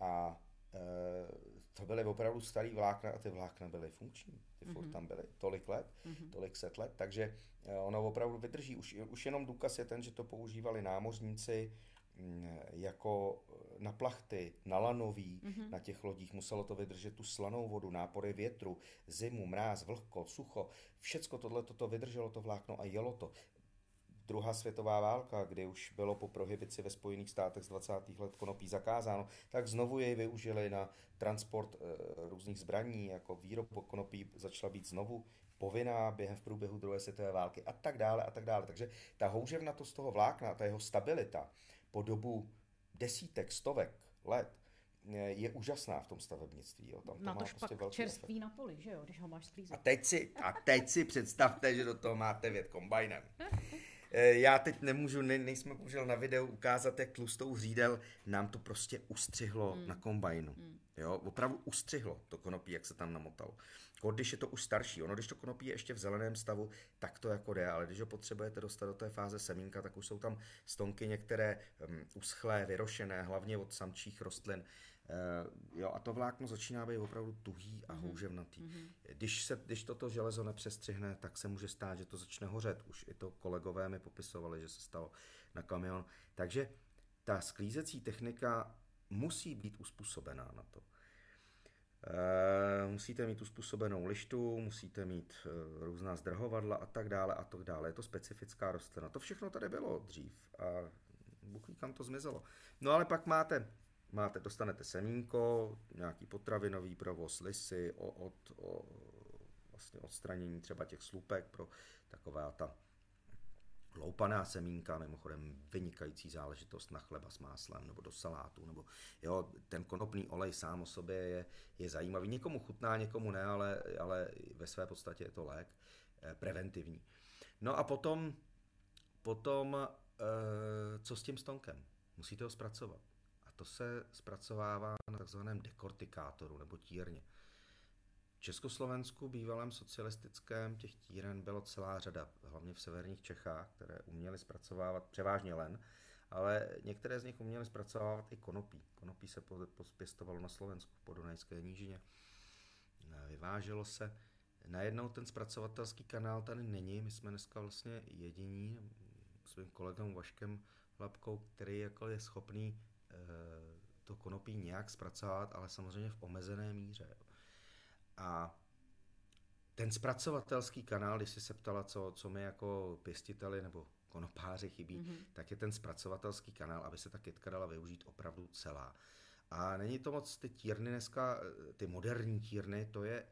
A eh, to byly opravdu starý vlákna a ty vlákna byly funkční. Ty mm-hmm. furt mhm. tam byly tolik let, mm-hmm. tolik set let, takže eh, ono opravdu vydrží. Už, už jenom důkaz je ten, že to používali námořníci mm, jako eh, na plachty, na lanový, mm-hmm. na těch lodích. Muselo to vydržet tu slanou vodu, nápory větru, zimu, mráz, vlhko, sucho. Všecko tohle to vydrželo to vlákno a jelo to druhá světová válka, kdy už bylo po prohibici ve Spojených státech z 20. let konopí zakázáno, tak znovu jej využili na transport e, různých zbraní, jako výrob konopí začala být znovu povinná během v průběhu druhé světové války a tak dále a tak dále. Takže ta houževnatost toho vlákna, ta jeho stabilita po dobu desítek, stovek let eh, je úžasná v tom stavebnictví. Jo. Tam to má to prostě pak čerství efekt. na poli, že jo, když ho máš sklízet. A teď si, a teď si představte, že do toho máte vět kombajnem. Eh, já teď nemůžu, ne, nejsme bohužel na videu ukázat, jak tlustou řídel nám to prostě ustřihlo mm. na kombajnu. Mm. Jo, opravdu ustřihlo to konopí, jak se tam namotalo. Když je to už starší, ono když to konopí je ještě v zeleném stavu, tak to jako jde, ale když ho potřebujete dostat do té fáze semínka, tak už jsou tam stonky některé um, uschlé, vyrošené, hlavně od samčích rostlin, jo, a to vlákno začíná být opravdu tuhý a mm-hmm. houževnatý. Mm-hmm. Když, se, když toto železo nepřestřihne, tak se může stát, že to začne hořet. Už i to kolegové mi popisovali, že se stalo na kamion. Takže ta sklízecí technika musí být uspůsobená na to. Uh, musíte mít uspůsobenou lištu, musíte mít uh, různá zdrhovadla a tak dále a tak dále. Je to specifická rostlina. To všechno tady bylo dřív a Bůh kam to zmizelo. No ale pak máte máte, dostanete semínko, nějaký potravinový provoz, lisy, o, od, o, vlastně odstranění třeba těch slupek pro taková ta loupaná semínka, mimochodem vynikající záležitost na chleba s máslem nebo do salátu, nebo jo, ten konopný olej sám o sobě je, je zajímavý. Někomu chutná, někomu ne, ale, ale ve své podstatě je to lék eh, preventivní. No a potom, potom eh, co s tím stonkem? Musíte ho zpracovat to se zpracovává na takzvaném dekortikátoru nebo tírně. V Československu, bývalém socialistickém, těch tíren bylo celá řada, hlavně v severních Čechách, které uměly zpracovávat převážně len, ale některé z nich uměly zpracovávat i konopí. Konopí se pěstovalo na Slovensku, po Dunajské nížině. Vyváželo se. Najednou ten zpracovatelský kanál tady není, my jsme dneska vlastně jediní, svým kolegou Vaškem Lapkou, který jako je schopný to konopí nějak zpracovat, ale samozřejmě v omezené míře. A ten zpracovatelský kanál, když jsi se ptala, co, co my jako pěstiteli nebo konopáři chybí, mm-hmm. tak je ten zpracovatelský kanál, aby se ta kytka dala využít opravdu celá. A není to moc ty tírny dneska, ty moderní tírny, to je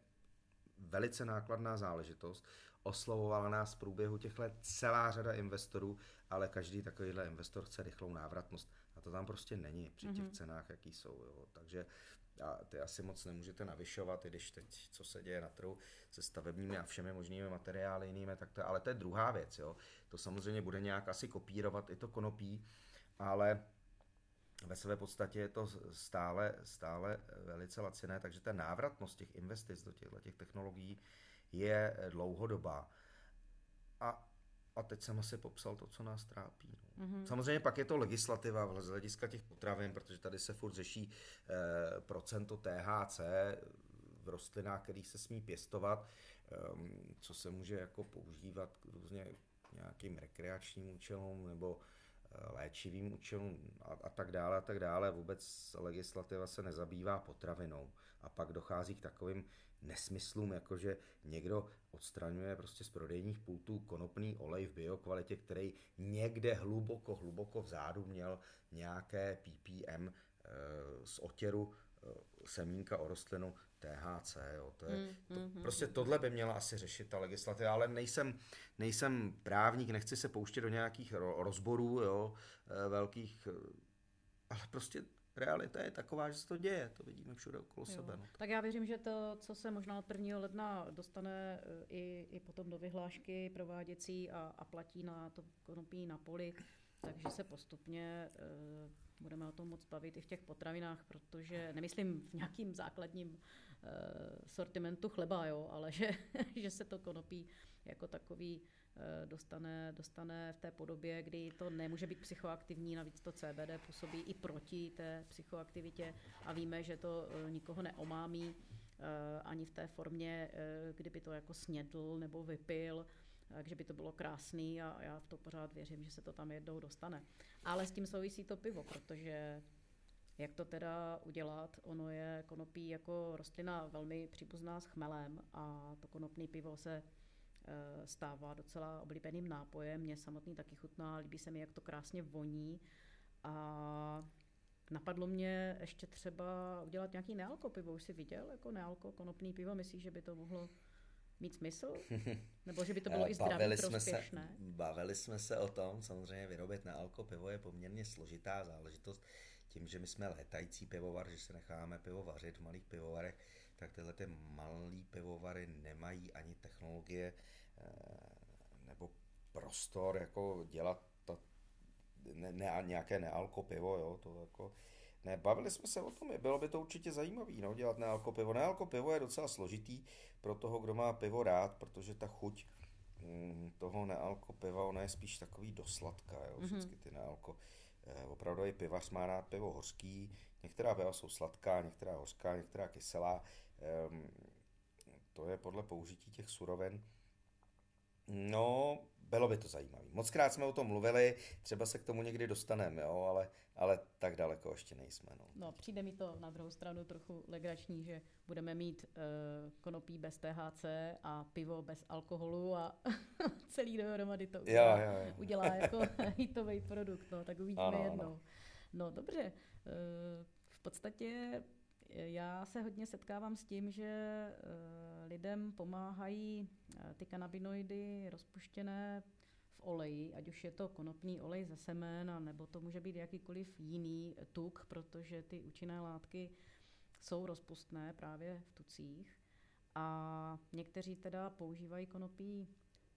velice nákladná záležitost. Oslovovala nás v průběhu těch let celá řada investorů, ale každý takovýhle investor chce rychlou návratnost. A to tam prostě není při těch mm-hmm. cenách, jaký jsou. Jo. Takže a ty asi moc nemůžete navyšovat, i když teď, co se děje na trhu se stavebními a všemi možnými materiály jinými, tak to, ale to je druhá věc. Jo. To samozřejmě bude nějak asi kopírovat i to konopí, ale ve své podstatě je to stále, stále velice laciné, takže ta návratnost těch investic do těchto těch technologií je dlouhodobá. A, a teď jsem asi popsal to, co nás trápí. Mm-hmm. Samozřejmě pak je to legislativa z hlediska těch potravin, protože tady se furt řeší eh, procento THC v rostlinách, kterých se smí pěstovat, eh, co se může jako používat různě nějakým rekreačním účelům nebo Eh, léčivým účelům a, a tak dále a tak dále. Vůbec legislativa se nezabývá potravinou a pak dochází k takovým nesmyslům, jako že někdo odstraňuje prostě z prodejních pultů konopný olej v biokvalitě, který někde hluboko, hluboko vzadu měl nějaké ppm e, z otěru e, semínka o rostlinu THC. Jo. To je, mm, to, mm, prostě mm. tohle by měla asi řešit ta legislativa, ale nejsem, nejsem právník, nechci se pouštět do nějakých rozborů jo, eh, velkých, eh, ale prostě realita je taková, že se to děje, to vidíme všude okolo jo. sebe. No. Tak já věřím, že to, co se možná od 1. ledna dostane eh, i, i potom do vyhlášky prováděcí a, a platí na to konopí na poli, takže se postupně uh, budeme o tom moc bavit i v těch potravinách, protože nemyslím v nějakým základním uh, sortimentu chleba, jo, ale že, že se to konopí jako takový dostane, dostane v té podobě, kdy to nemůže být psychoaktivní, navíc to CBD působí i proti té psychoaktivitě a víme, že to uh, nikoho neomámí ani v té formě, kdyby to jako snědl nebo vypil, takže by to bylo krásný a já v to pořád věřím, že se to tam jednou dostane. Ale s tím souvisí to pivo, protože jak to teda udělat? Ono je konopí jako rostlina velmi příbuzná s chmelem a to konopné pivo se stává docela oblíbeným nápojem. Mě samotný taky chutná, líbí se mi, jak to krásně voní. A napadlo mě ještě třeba udělat nějaký nealko pivo. Už jsi viděl jako nealko konopný pivo? Myslíš, že by to mohlo mít smysl? Nebo že by to bylo i zdraví prospěšné? Se, bavili jsme se o tom, samozřejmě vyrobit na alko pivo je poměrně složitá záležitost. Tím, že my jsme létající pivovar, že se necháme pivo vařit v malých pivovarech, tak tyhle ty malé pivovary nemají ani technologie eh, nebo prostor jako dělat to, ne, ne, nějaké nealko pivo, jo, to jako ne, bavili jsme se o tom, bylo by to určitě zajímavé, no, dělat nealko pivo. Nealko pivo je docela složitý pro toho, kdo má pivo rád, protože ta chuť mm, toho nealko piva, ona je spíš takový dosladka, jo, mm-hmm. vždycky ty nealko. Eh, opravdu i pivař má rád pivo hořký, některá piva jsou sladká, některá hořká, některá kyselá. Ehm, to je podle použití těch surovin. No, bylo by to zajímavé. Moc krát jsme o tom mluvili, třeba se k tomu někdy dostaneme, jo, ale, ale tak daleko ještě nejsme. No. no, přijde mi to na druhou stranu trochu legrační, že budeme mít uh, konopí bez THC a pivo bez alkoholu a celý dohromady to udělá, jo, jo, jo. udělá jako hitový produkt, no, tak uvidíme ano, jednou. Ano. No dobře, uh, v podstatě já se hodně setkávám s tím, že eh, lidem pomáhají eh, ty kanabinoidy rozpuštěné v oleji, ať už je to konopný olej ze semen, nebo to může být jakýkoliv jiný tuk, protože ty účinné látky jsou rozpustné právě v tucích. A někteří teda používají konopí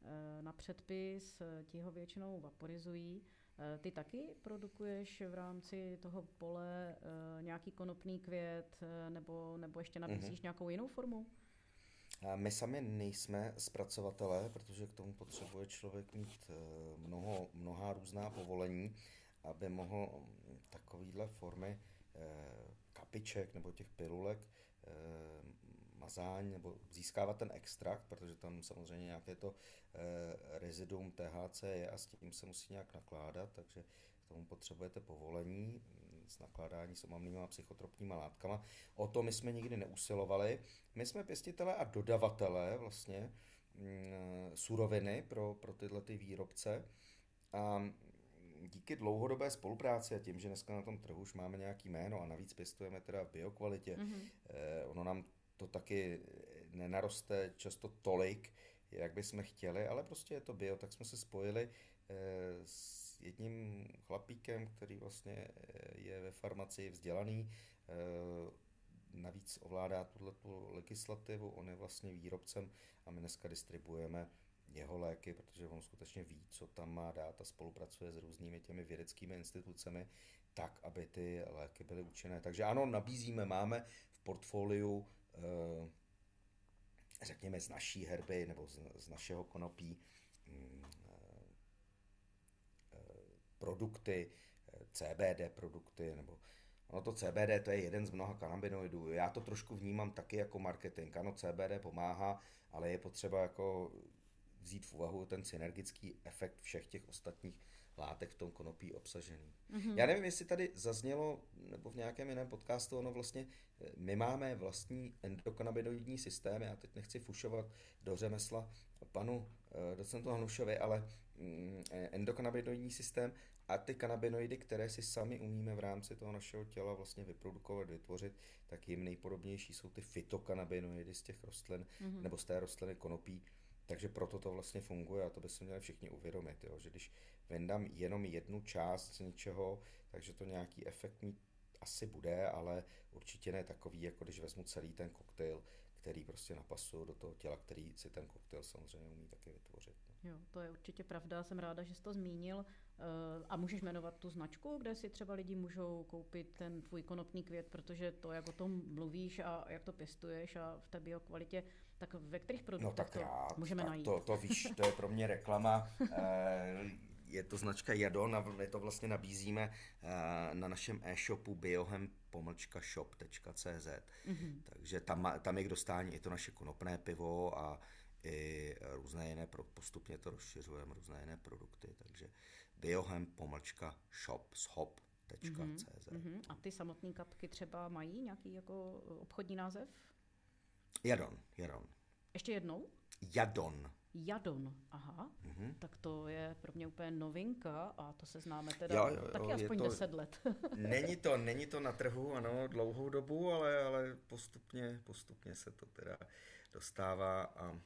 eh, na předpis, ti ho většinou vaporizují, ty taky produkuješ v rámci toho pole eh, nějaký konopný květ eh, nebo, nebo ještě nabízíš mm-hmm. nějakou jinou formu? My sami nejsme zpracovatelé, protože k tomu potřebuje člověk mít mnoho, mnoha různá povolení, aby mohl takovýhle formy kapiček nebo těch pilulek mazání nebo získávat ten extrakt, protože tam samozřejmě nějaké to e, reziduum THC je a s tím se musí nějak nakládat, takže k tomu potřebujete povolení mm, s nakládání s omamnými psychotropníma látkama. O to my jsme nikdy neusilovali. My jsme pěstitelé a dodavatelé vlastně mm, suroviny pro, pro tyhle ty výrobce A díky dlouhodobé spolupráci a tím, že dneska na tom trhu už máme nějaký jméno a navíc pěstujeme teda v biokvalitě, mm-hmm. eh, ono nám to taky nenaroste často tolik, jak bychom chtěli, ale prostě je to bio, tak jsme se spojili eh, s jedním chlapíkem, který vlastně eh, je ve farmacii vzdělaný, eh, navíc ovládá tuto legislativu, on je vlastně výrobcem a my dneska distribuujeme jeho léky, protože on skutečně ví, co tam má dát a spolupracuje s různými těmi vědeckými institucemi, tak, aby ty léky byly účinné. Takže ano, nabízíme, máme v portfoliu řekněme z naší herby nebo z, z našeho konopí mm, eh, produkty, eh, CBD produkty, nebo ono to CBD to je jeden z mnoha kanabinoidů. Já to trošku vnímám taky jako marketing. Ano, CBD pomáhá, ale je potřeba jako vzít v úvahu ten synergický efekt všech těch ostatních látek v tom konopí obsažený. Mm-hmm. Já nevím, jestli tady zaznělo, nebo v nějakém jiném podcastu, ono vlastně, eh, my máme vlastní endokanabinoidní systém, já teď nechci fušovat do řemesla panu eh, docentu Hanušovi, ale mm, eh, endokanabinoidní systém a ty kanabinoidy, které si sami umíme v rámci toho našeho těla vlastně vyprodukovat, vytvořit, tak jim nejpodobnější jsou ty fytokanabinoidy z těch rostlin, mm-hmm. nebo z té rostliny konopí, takže proto to vlastně funguje a to by se měli všichni uvědomit, jo? že když vyndám jenom jednu část z něčeho, takže to nějaký efekt mít asi bude, ale určitě ne takový, jako když vezmu celý ten koktejl, který prostě napasuju do toho těla, který si ten koktejl samozřejmě umí taky vytvořit. No. Jo, to je určitě pravda, jsem ráda, že jsi to zmínil. Eh, a můžeš jmenovat tu značku, kde si třeba lidi můžou koupit ten tvůj konopný květ, protože to, jak o tom mluvíš a jak to pěstuješ a v té biokvalitě, tak ve kterých produktech no, tak to rád, můžeme tak najít? To, to víš, to je pro mě reklama. Eh, je to značka Jadon a my to vlastně nabízíme eh, na našem e-shopu biohem-shop.cz. Mm-hmm. Takže tam, tam je k dostání i to naše konopné pivo a i různé jiné, postupně to rozšiřujeme, různé jiné produkty, takže biohem-shop, shop.cz. Mm-hmm. A ty samotné kapky třeba mají nějaký jako obchodní název? Jadon, Jadon. Ještě jednou? Jadon. Jadon, aha, mm-hmm. tak to je pro mě úplně novinka a to se známe teda jo, jo, jo, taky aspoň to, 10 let. není to, není to na trhu, ano, dlouhou dobu, ale, ale postupně, postupně se to teda dostává a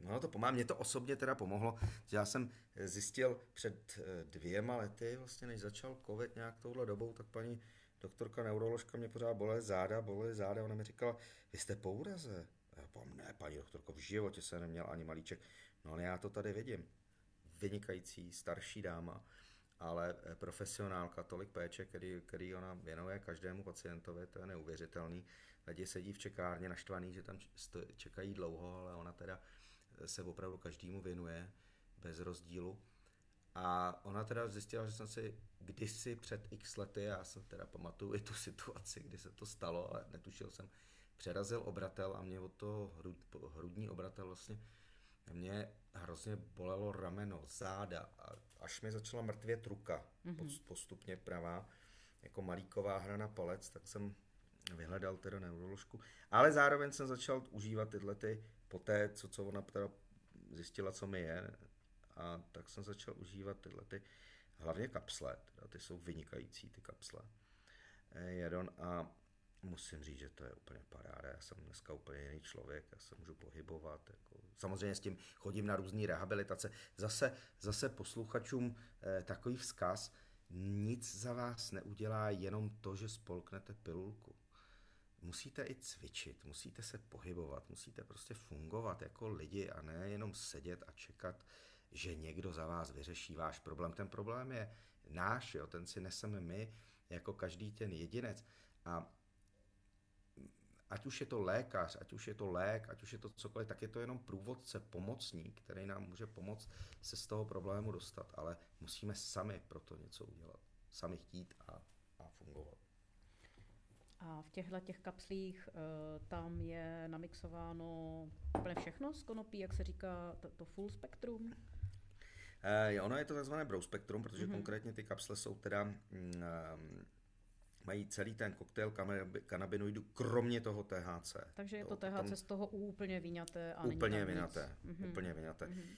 no to pomáhá. Mě to osobně teda pomohlo, že já jsem zjistil před eh, dvěma lety, vlastně než začal covid nějak touhle dobou, tak paní doktorka neuroložka mě pořád bolé záda, bolé záda, ona mi říkala, vy jste po úraze. Já povím, ne, paní doktorko, v životě se neměl ani malíček. No ale já to tady vidím. Vynikající starší dáma, ale eh, profesionálka, tolik péče, který, který ona věnuje každému pacientovi, to je neuvěřitelný. Lidi sedí v čekárně naštvaný, že tam čekají dlouho, ale ona teda eh, se opravdu každému věnuje bez rozdílu. A ona teda zjistila, že jsem si kdysi před x lety, já jsem teda pamatuju i tu situaci, kdy se to stalo, ale netušil jsem, přerazil obratel a mě od toho hrud, hrudní obratel vlastně mě hrozně bolelo rameno, záda a až mi začala mrtvět ruka, mm-hmm. postupně pravá, jako malíková hra na palec, tak jsem vyhledal teda neuroložku, ale zároveň jsem začal užívat tyhle ty, poté, co, co ona teda zjistila, co mi je, a tak jsem začal užívat tyhle ty, hlavně kapsle, teda ty jsou vynikající ty kapsle, eh, Jedon a musím říct, že to je úplně paráda. Já jsem dneska úplně jiný člověk, já se můžu pohybovat. Jako. Samozřejmě s tím chodím na různé rehabilitace. Zase, zase posluchačům eh, takový vzkaz, nic za vás neudělá jenom to, že spolknete pilulku. Musíte i cvičit, musíte se pohybovat, musíte prostě fungovat jako lidi a ne jenom sedět a čekat, že někdo za vás vyřeší váš problém. Ten problém je náš, jo, ten si neseme my, jako každý ten jedinec. A ať už je to lékař, ať už je to lék, ať už je to cokoliv, tak je to jenom průvodce, pomocník, který nám může pomoct se z toho problému dostat, ale musíme sami pro to něco udělat. Sami chtít a, a fungovat. A v těchto těch kapslích e, tam je namixováno úplně všechno z konopí, jak se říká, to, to full spektrum? E, ono je to takzvané broad spektrum, protože mm-hmm. konkrétně ty kapsle jsou teda mm, mají celý ten koktejl kanabinoidů, kromě toho THC. Takže je to THC z toho úplně vyňaté a Úplně vyňaté, mm-hmm. úplně vyňaté. Mm-hmm.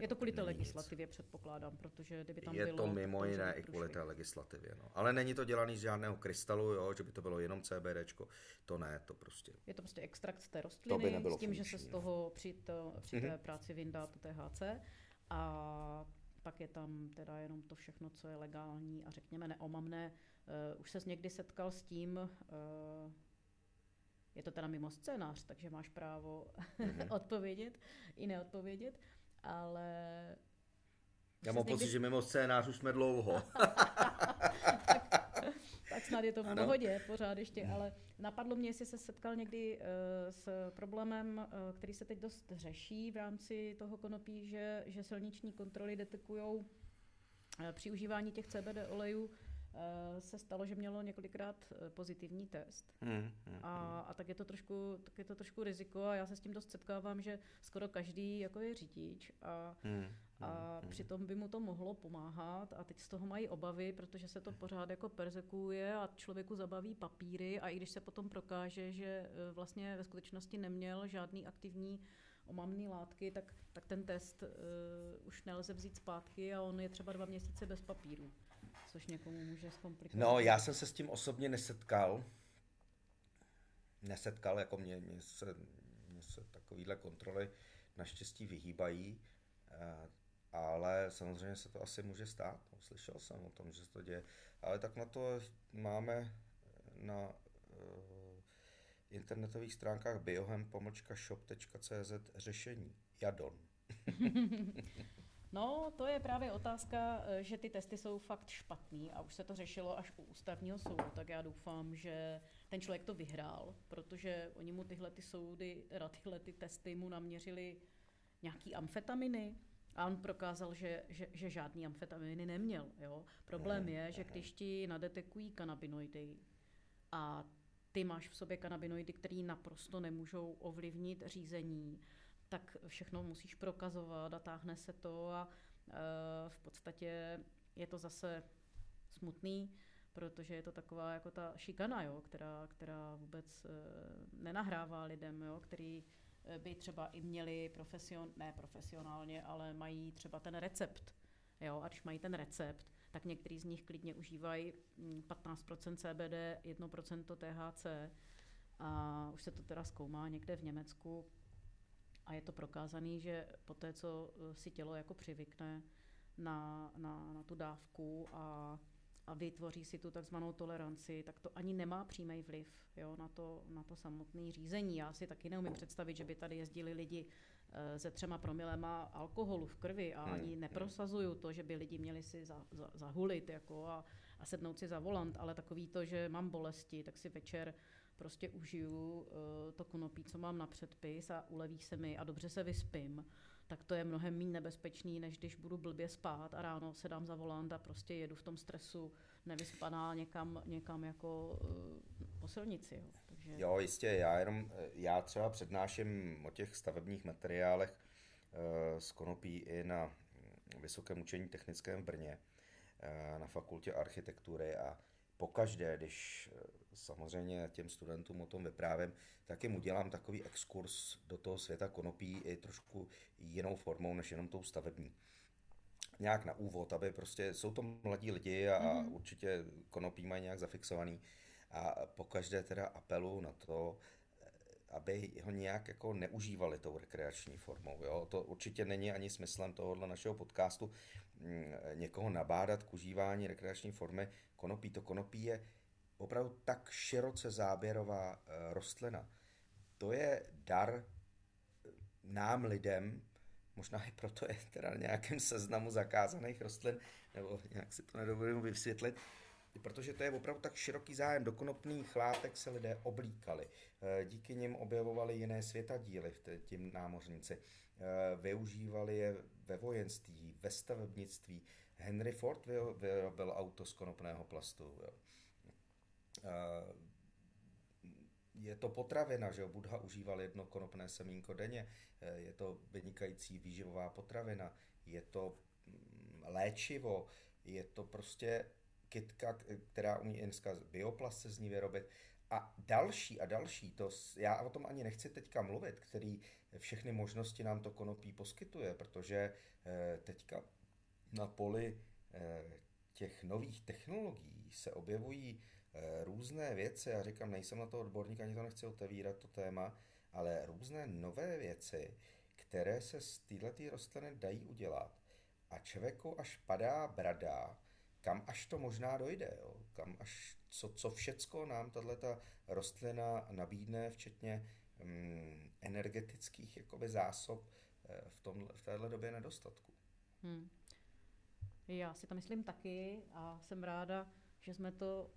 Je to kvůli té legislativě, nic. předpokládám, protože kdyby tam je bylo... Je to mimo jiné i kvůli té legislativě, no. Ale není to dělaný z žádného krystalu, jo, že by to bylo jenom CBDčko, to ne, to prostě. Je to prostě extrakt z té rostliny, to by s tím, funkční, že se z no. toho při, to, při té mm-hmm. práci vyndá to THC a pak je tam teda jenom to všechno, co je legální a řekněme neomamné. Uh, už se někdy setkal s tím, uh, je to teda mimo scénář, takže máš právo mm-hmm. odpovědět i neodpovědět, ale... Já mám pocit, někdy... že mimo scénář už jsme dlouho. tak, tak snad je to v pohodě pořád ještě, ale napadlo mě, jestli se setkal někdy uh, s problémem, uh, který se teď dost řeší v rámci toho konopí, že, že silniční kontroly detekují uh, při užívání těch CBD olejů Eh, se stalo, že mělo několikrát eh, pozitivní test. Hmm, hmm, a, hmm. a tak, je to trošku, tak je to trošku riziko a já se s tím dost setkávám, že skoro každý jako je řidič a, hmm, a hmm. přitom by mu to mohlo pomáhat a teď z toho mají obavy, protože se to pořád jako perzekuje a člověku zabaví papíry a i když se potom prokáže, že eh, vlastně ve skutečnosti neměl žádný aktivní omamné látky, tak, tak ten test uh, už nelze vzít zpátky a on je třeba dva měsíce bez papíru což někomu může zkomplikovat. No, já jsem se s tím osobně nesetkal. Nesetkal, jako mě, mě, se, mě se takovýhle kontroly naštěstí vyhýbají, eh, ale samozřejmě se to asi může stát. No, slyšel jsem o tom, že se to děje. Ale tak na to máme na uh, internetových stránkách biohem-shop.cz řešení. Jadon. No, to je právě otázka, eh, že ty testy jsou fakt špatný a už se to řešilo až u ústavního soudu, tak já doufám, že ten člověk to vyhrál, protože oni mu tyhle ty soudy, tyhle ty testy mu naměřili nějaký amfetaminy, a on prokázal, že, že, že žádný amfetaminy neměl. Jo? Problém je, že když ti nadetekují kanabinoidy a ty máš v sobě kanabinoidy, které naprosto nemůžou ovlivnit řízení, tak všechno musíš prokazovat a táhne se to a e, v podstatě je to zase smutný, protože je to taková jako ta šikana, jo, která, která vůbec e, nenahrává lidem, jo, který e, by třeba i měli profesion, ne profesionálně, ale mají třeba ten recept. Jo, a když mají ten recept, tak některý z nich klidně užívají 15% CBD, 1% THC a už se to teda zkoumá někde v Německu, a je to prokázané, že po té, co eh, si tělo jako přivykne na, na, na tu dávku a, a vytvoří si tu takzvanou toleranci, tak to ani nemá přímý vliv jo, na, to, na to samotné řízení. Já si taky neumím představit, že by tady jezdili lidi eh, se třema promilema alkoholu v krvi a hmm, ani hmm. neprosazuju to, že by lidi měli si za, za, zahulit jako a, a sednout si za volant, ale takový to, že mám bolesti, tak si večer prostě užiju uh, to konopí, co mám na předpis a uleví se mi a dobře se vyspím, tak to je mnohem méně nebezpečný, než když budu blbě spát a ráno se dám za volant a prostě jedu v tom stresu nevyspaná někam, někam jako uh, po silnici. Jo. Takže... jo, jistě, já jenom, já třeba přednáším o těch stavebních materiálech z konopí i na Vysokém učení technickém v Brně, na fakultě architektury a pokaždé, když samozřejmě těm studentům o tom vyprávím, tak jim udělám takový exkurs do toho světa konopí i trošku jinou formou, než jenom tou stavební. Nějak na úvod, aby prostě, jsou to mladí lidi a mm. určitě konopí mají nějak zafixovaný a pokaždé teda apelu na to, aby ho nějak jako neužívali tou rekreační formou. Jo? To určitě není ani smyslem tohohle našeho podcastu někoho nabádat k užívání rekreační formy konopí. To konopí je opravdu tak široce záběrová eh, rostlina. To je dar eh, nám lidem, možná i proto je teda na nějakém seznamu zakázaných rostlin, nebo nějak si to nedovolím vysvětlit, protože to je opravdu tak široký zájem. Do konopných látek se lidé oblíkali. Eh, díky nim objevovali jiné světadíly, tím námořníci. Využívali je ve vojenství, ve stavebnictví. Henry Ford vyrobil auto z konopného plastu. Jo. Eh, je to potravina, že jo? Budha užíval jedno konopné semínko denně, eh, je to vynikající výživová potravina, je to mm, léčivo, je to prostě kytka, která umí i dneska bioplast se z ní vyrobit a další a další, to já o tom ani nechci teďka mluvit, který všechny možnosti nám to konopí poskytuje, protože eh, teďka na poli eh, těch nových technologií se objevují eh, různé věci, já říkám, nejsem na to odborník, ani to nechci otevírat to téma, ale různé nové věci, které se z této rostliny dají udělat. A člověku až padá brada, kam až to možná dojde, jo? kam až, co, co všecko nám tato rostlina nabídne, včetně energetických jakoby, zásob eh, v, tom, v téhle době nedostatku. Hmm. Já si to myslím taky a jsem ráda, že jsme to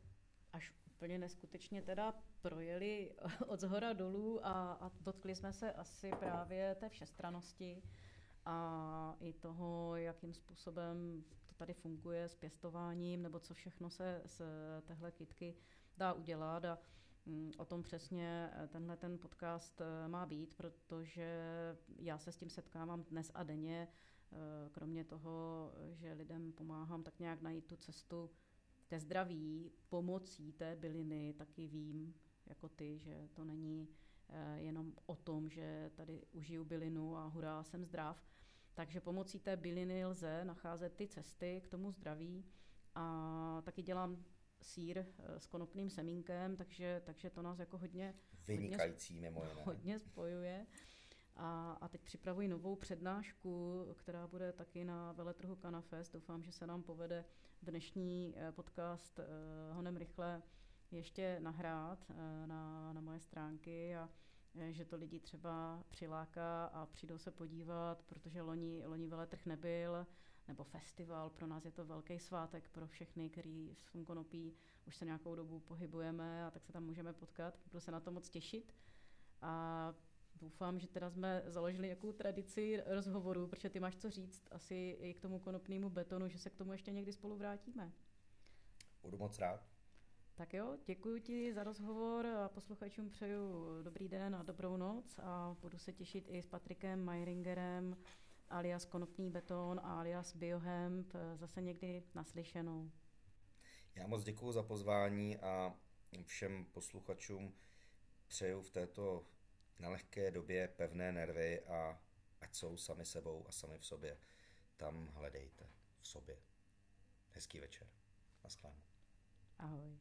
až úplně neskutečně teda projeli od zhora dolů a, a dotkli jsme se asi právě té všestranosti a i toho, jakým způsobem to tady funguje s pěstováním, nebo co všechno se z téhle kitky dá udělat a mm, o tom přesně eh, tenhle ten podcast eh, má být, protože já se s tím setkávám dnes a denně, eh, kromě toho, že lidem pomáhám tak nějak najít tu cestu ke zdraví pomocí té byliny, taky vím, jako ty, že to není jenom o tom, že tady užiju bylinu a hurá, jsem zdrav, takže pomocí té byliny lze nacházet ty cesty k tomu zdraví. A taky dělám sír eh, s konopným semínkem, takže, takže to nás jako hodně, Vynikající hodně, mimo jiné. hodně spojuje. A, a teď připravuji novou přednášku, která bude taky na veletrhu Canafest. Doufám, že se nám povede dnešní eh, podcast eh, honem rychle ještě nahrát na, na moje stránky a že to lidi třeba přiláká a přijdou se podívat, protože loni, loni veletrh nebyl, nebo festival, pro nás je to velký svátek pro všechny, který v tom konopí už se nějakou dobu pohybujeme a tak se tam můžeme potkat. Budu se na to moc těšit. A doufám, že teda jsme založili nějakou tradici rozhovoru, protože ty máš co říct asi i k tomu konopnému betonu, že se k tomu ještě někdy spolu vrátíme. Budu moc rád. Tak jo, děkuji ti za rozhovor a posluchačům přeju dobrý den a dobrou noc a budu se těšit i s Patrikem Meiringerem alias Konopný beton alias Biohemp zase někdy naslyšenou. Já moc děkuji za pozvání a všem posluchačům přeju v této nelehké době pevné nervy a ať jsou sami sebou a sami v sobě. Tam hledejte v sobě. Hezký večer. Naschledanou. Ahoj.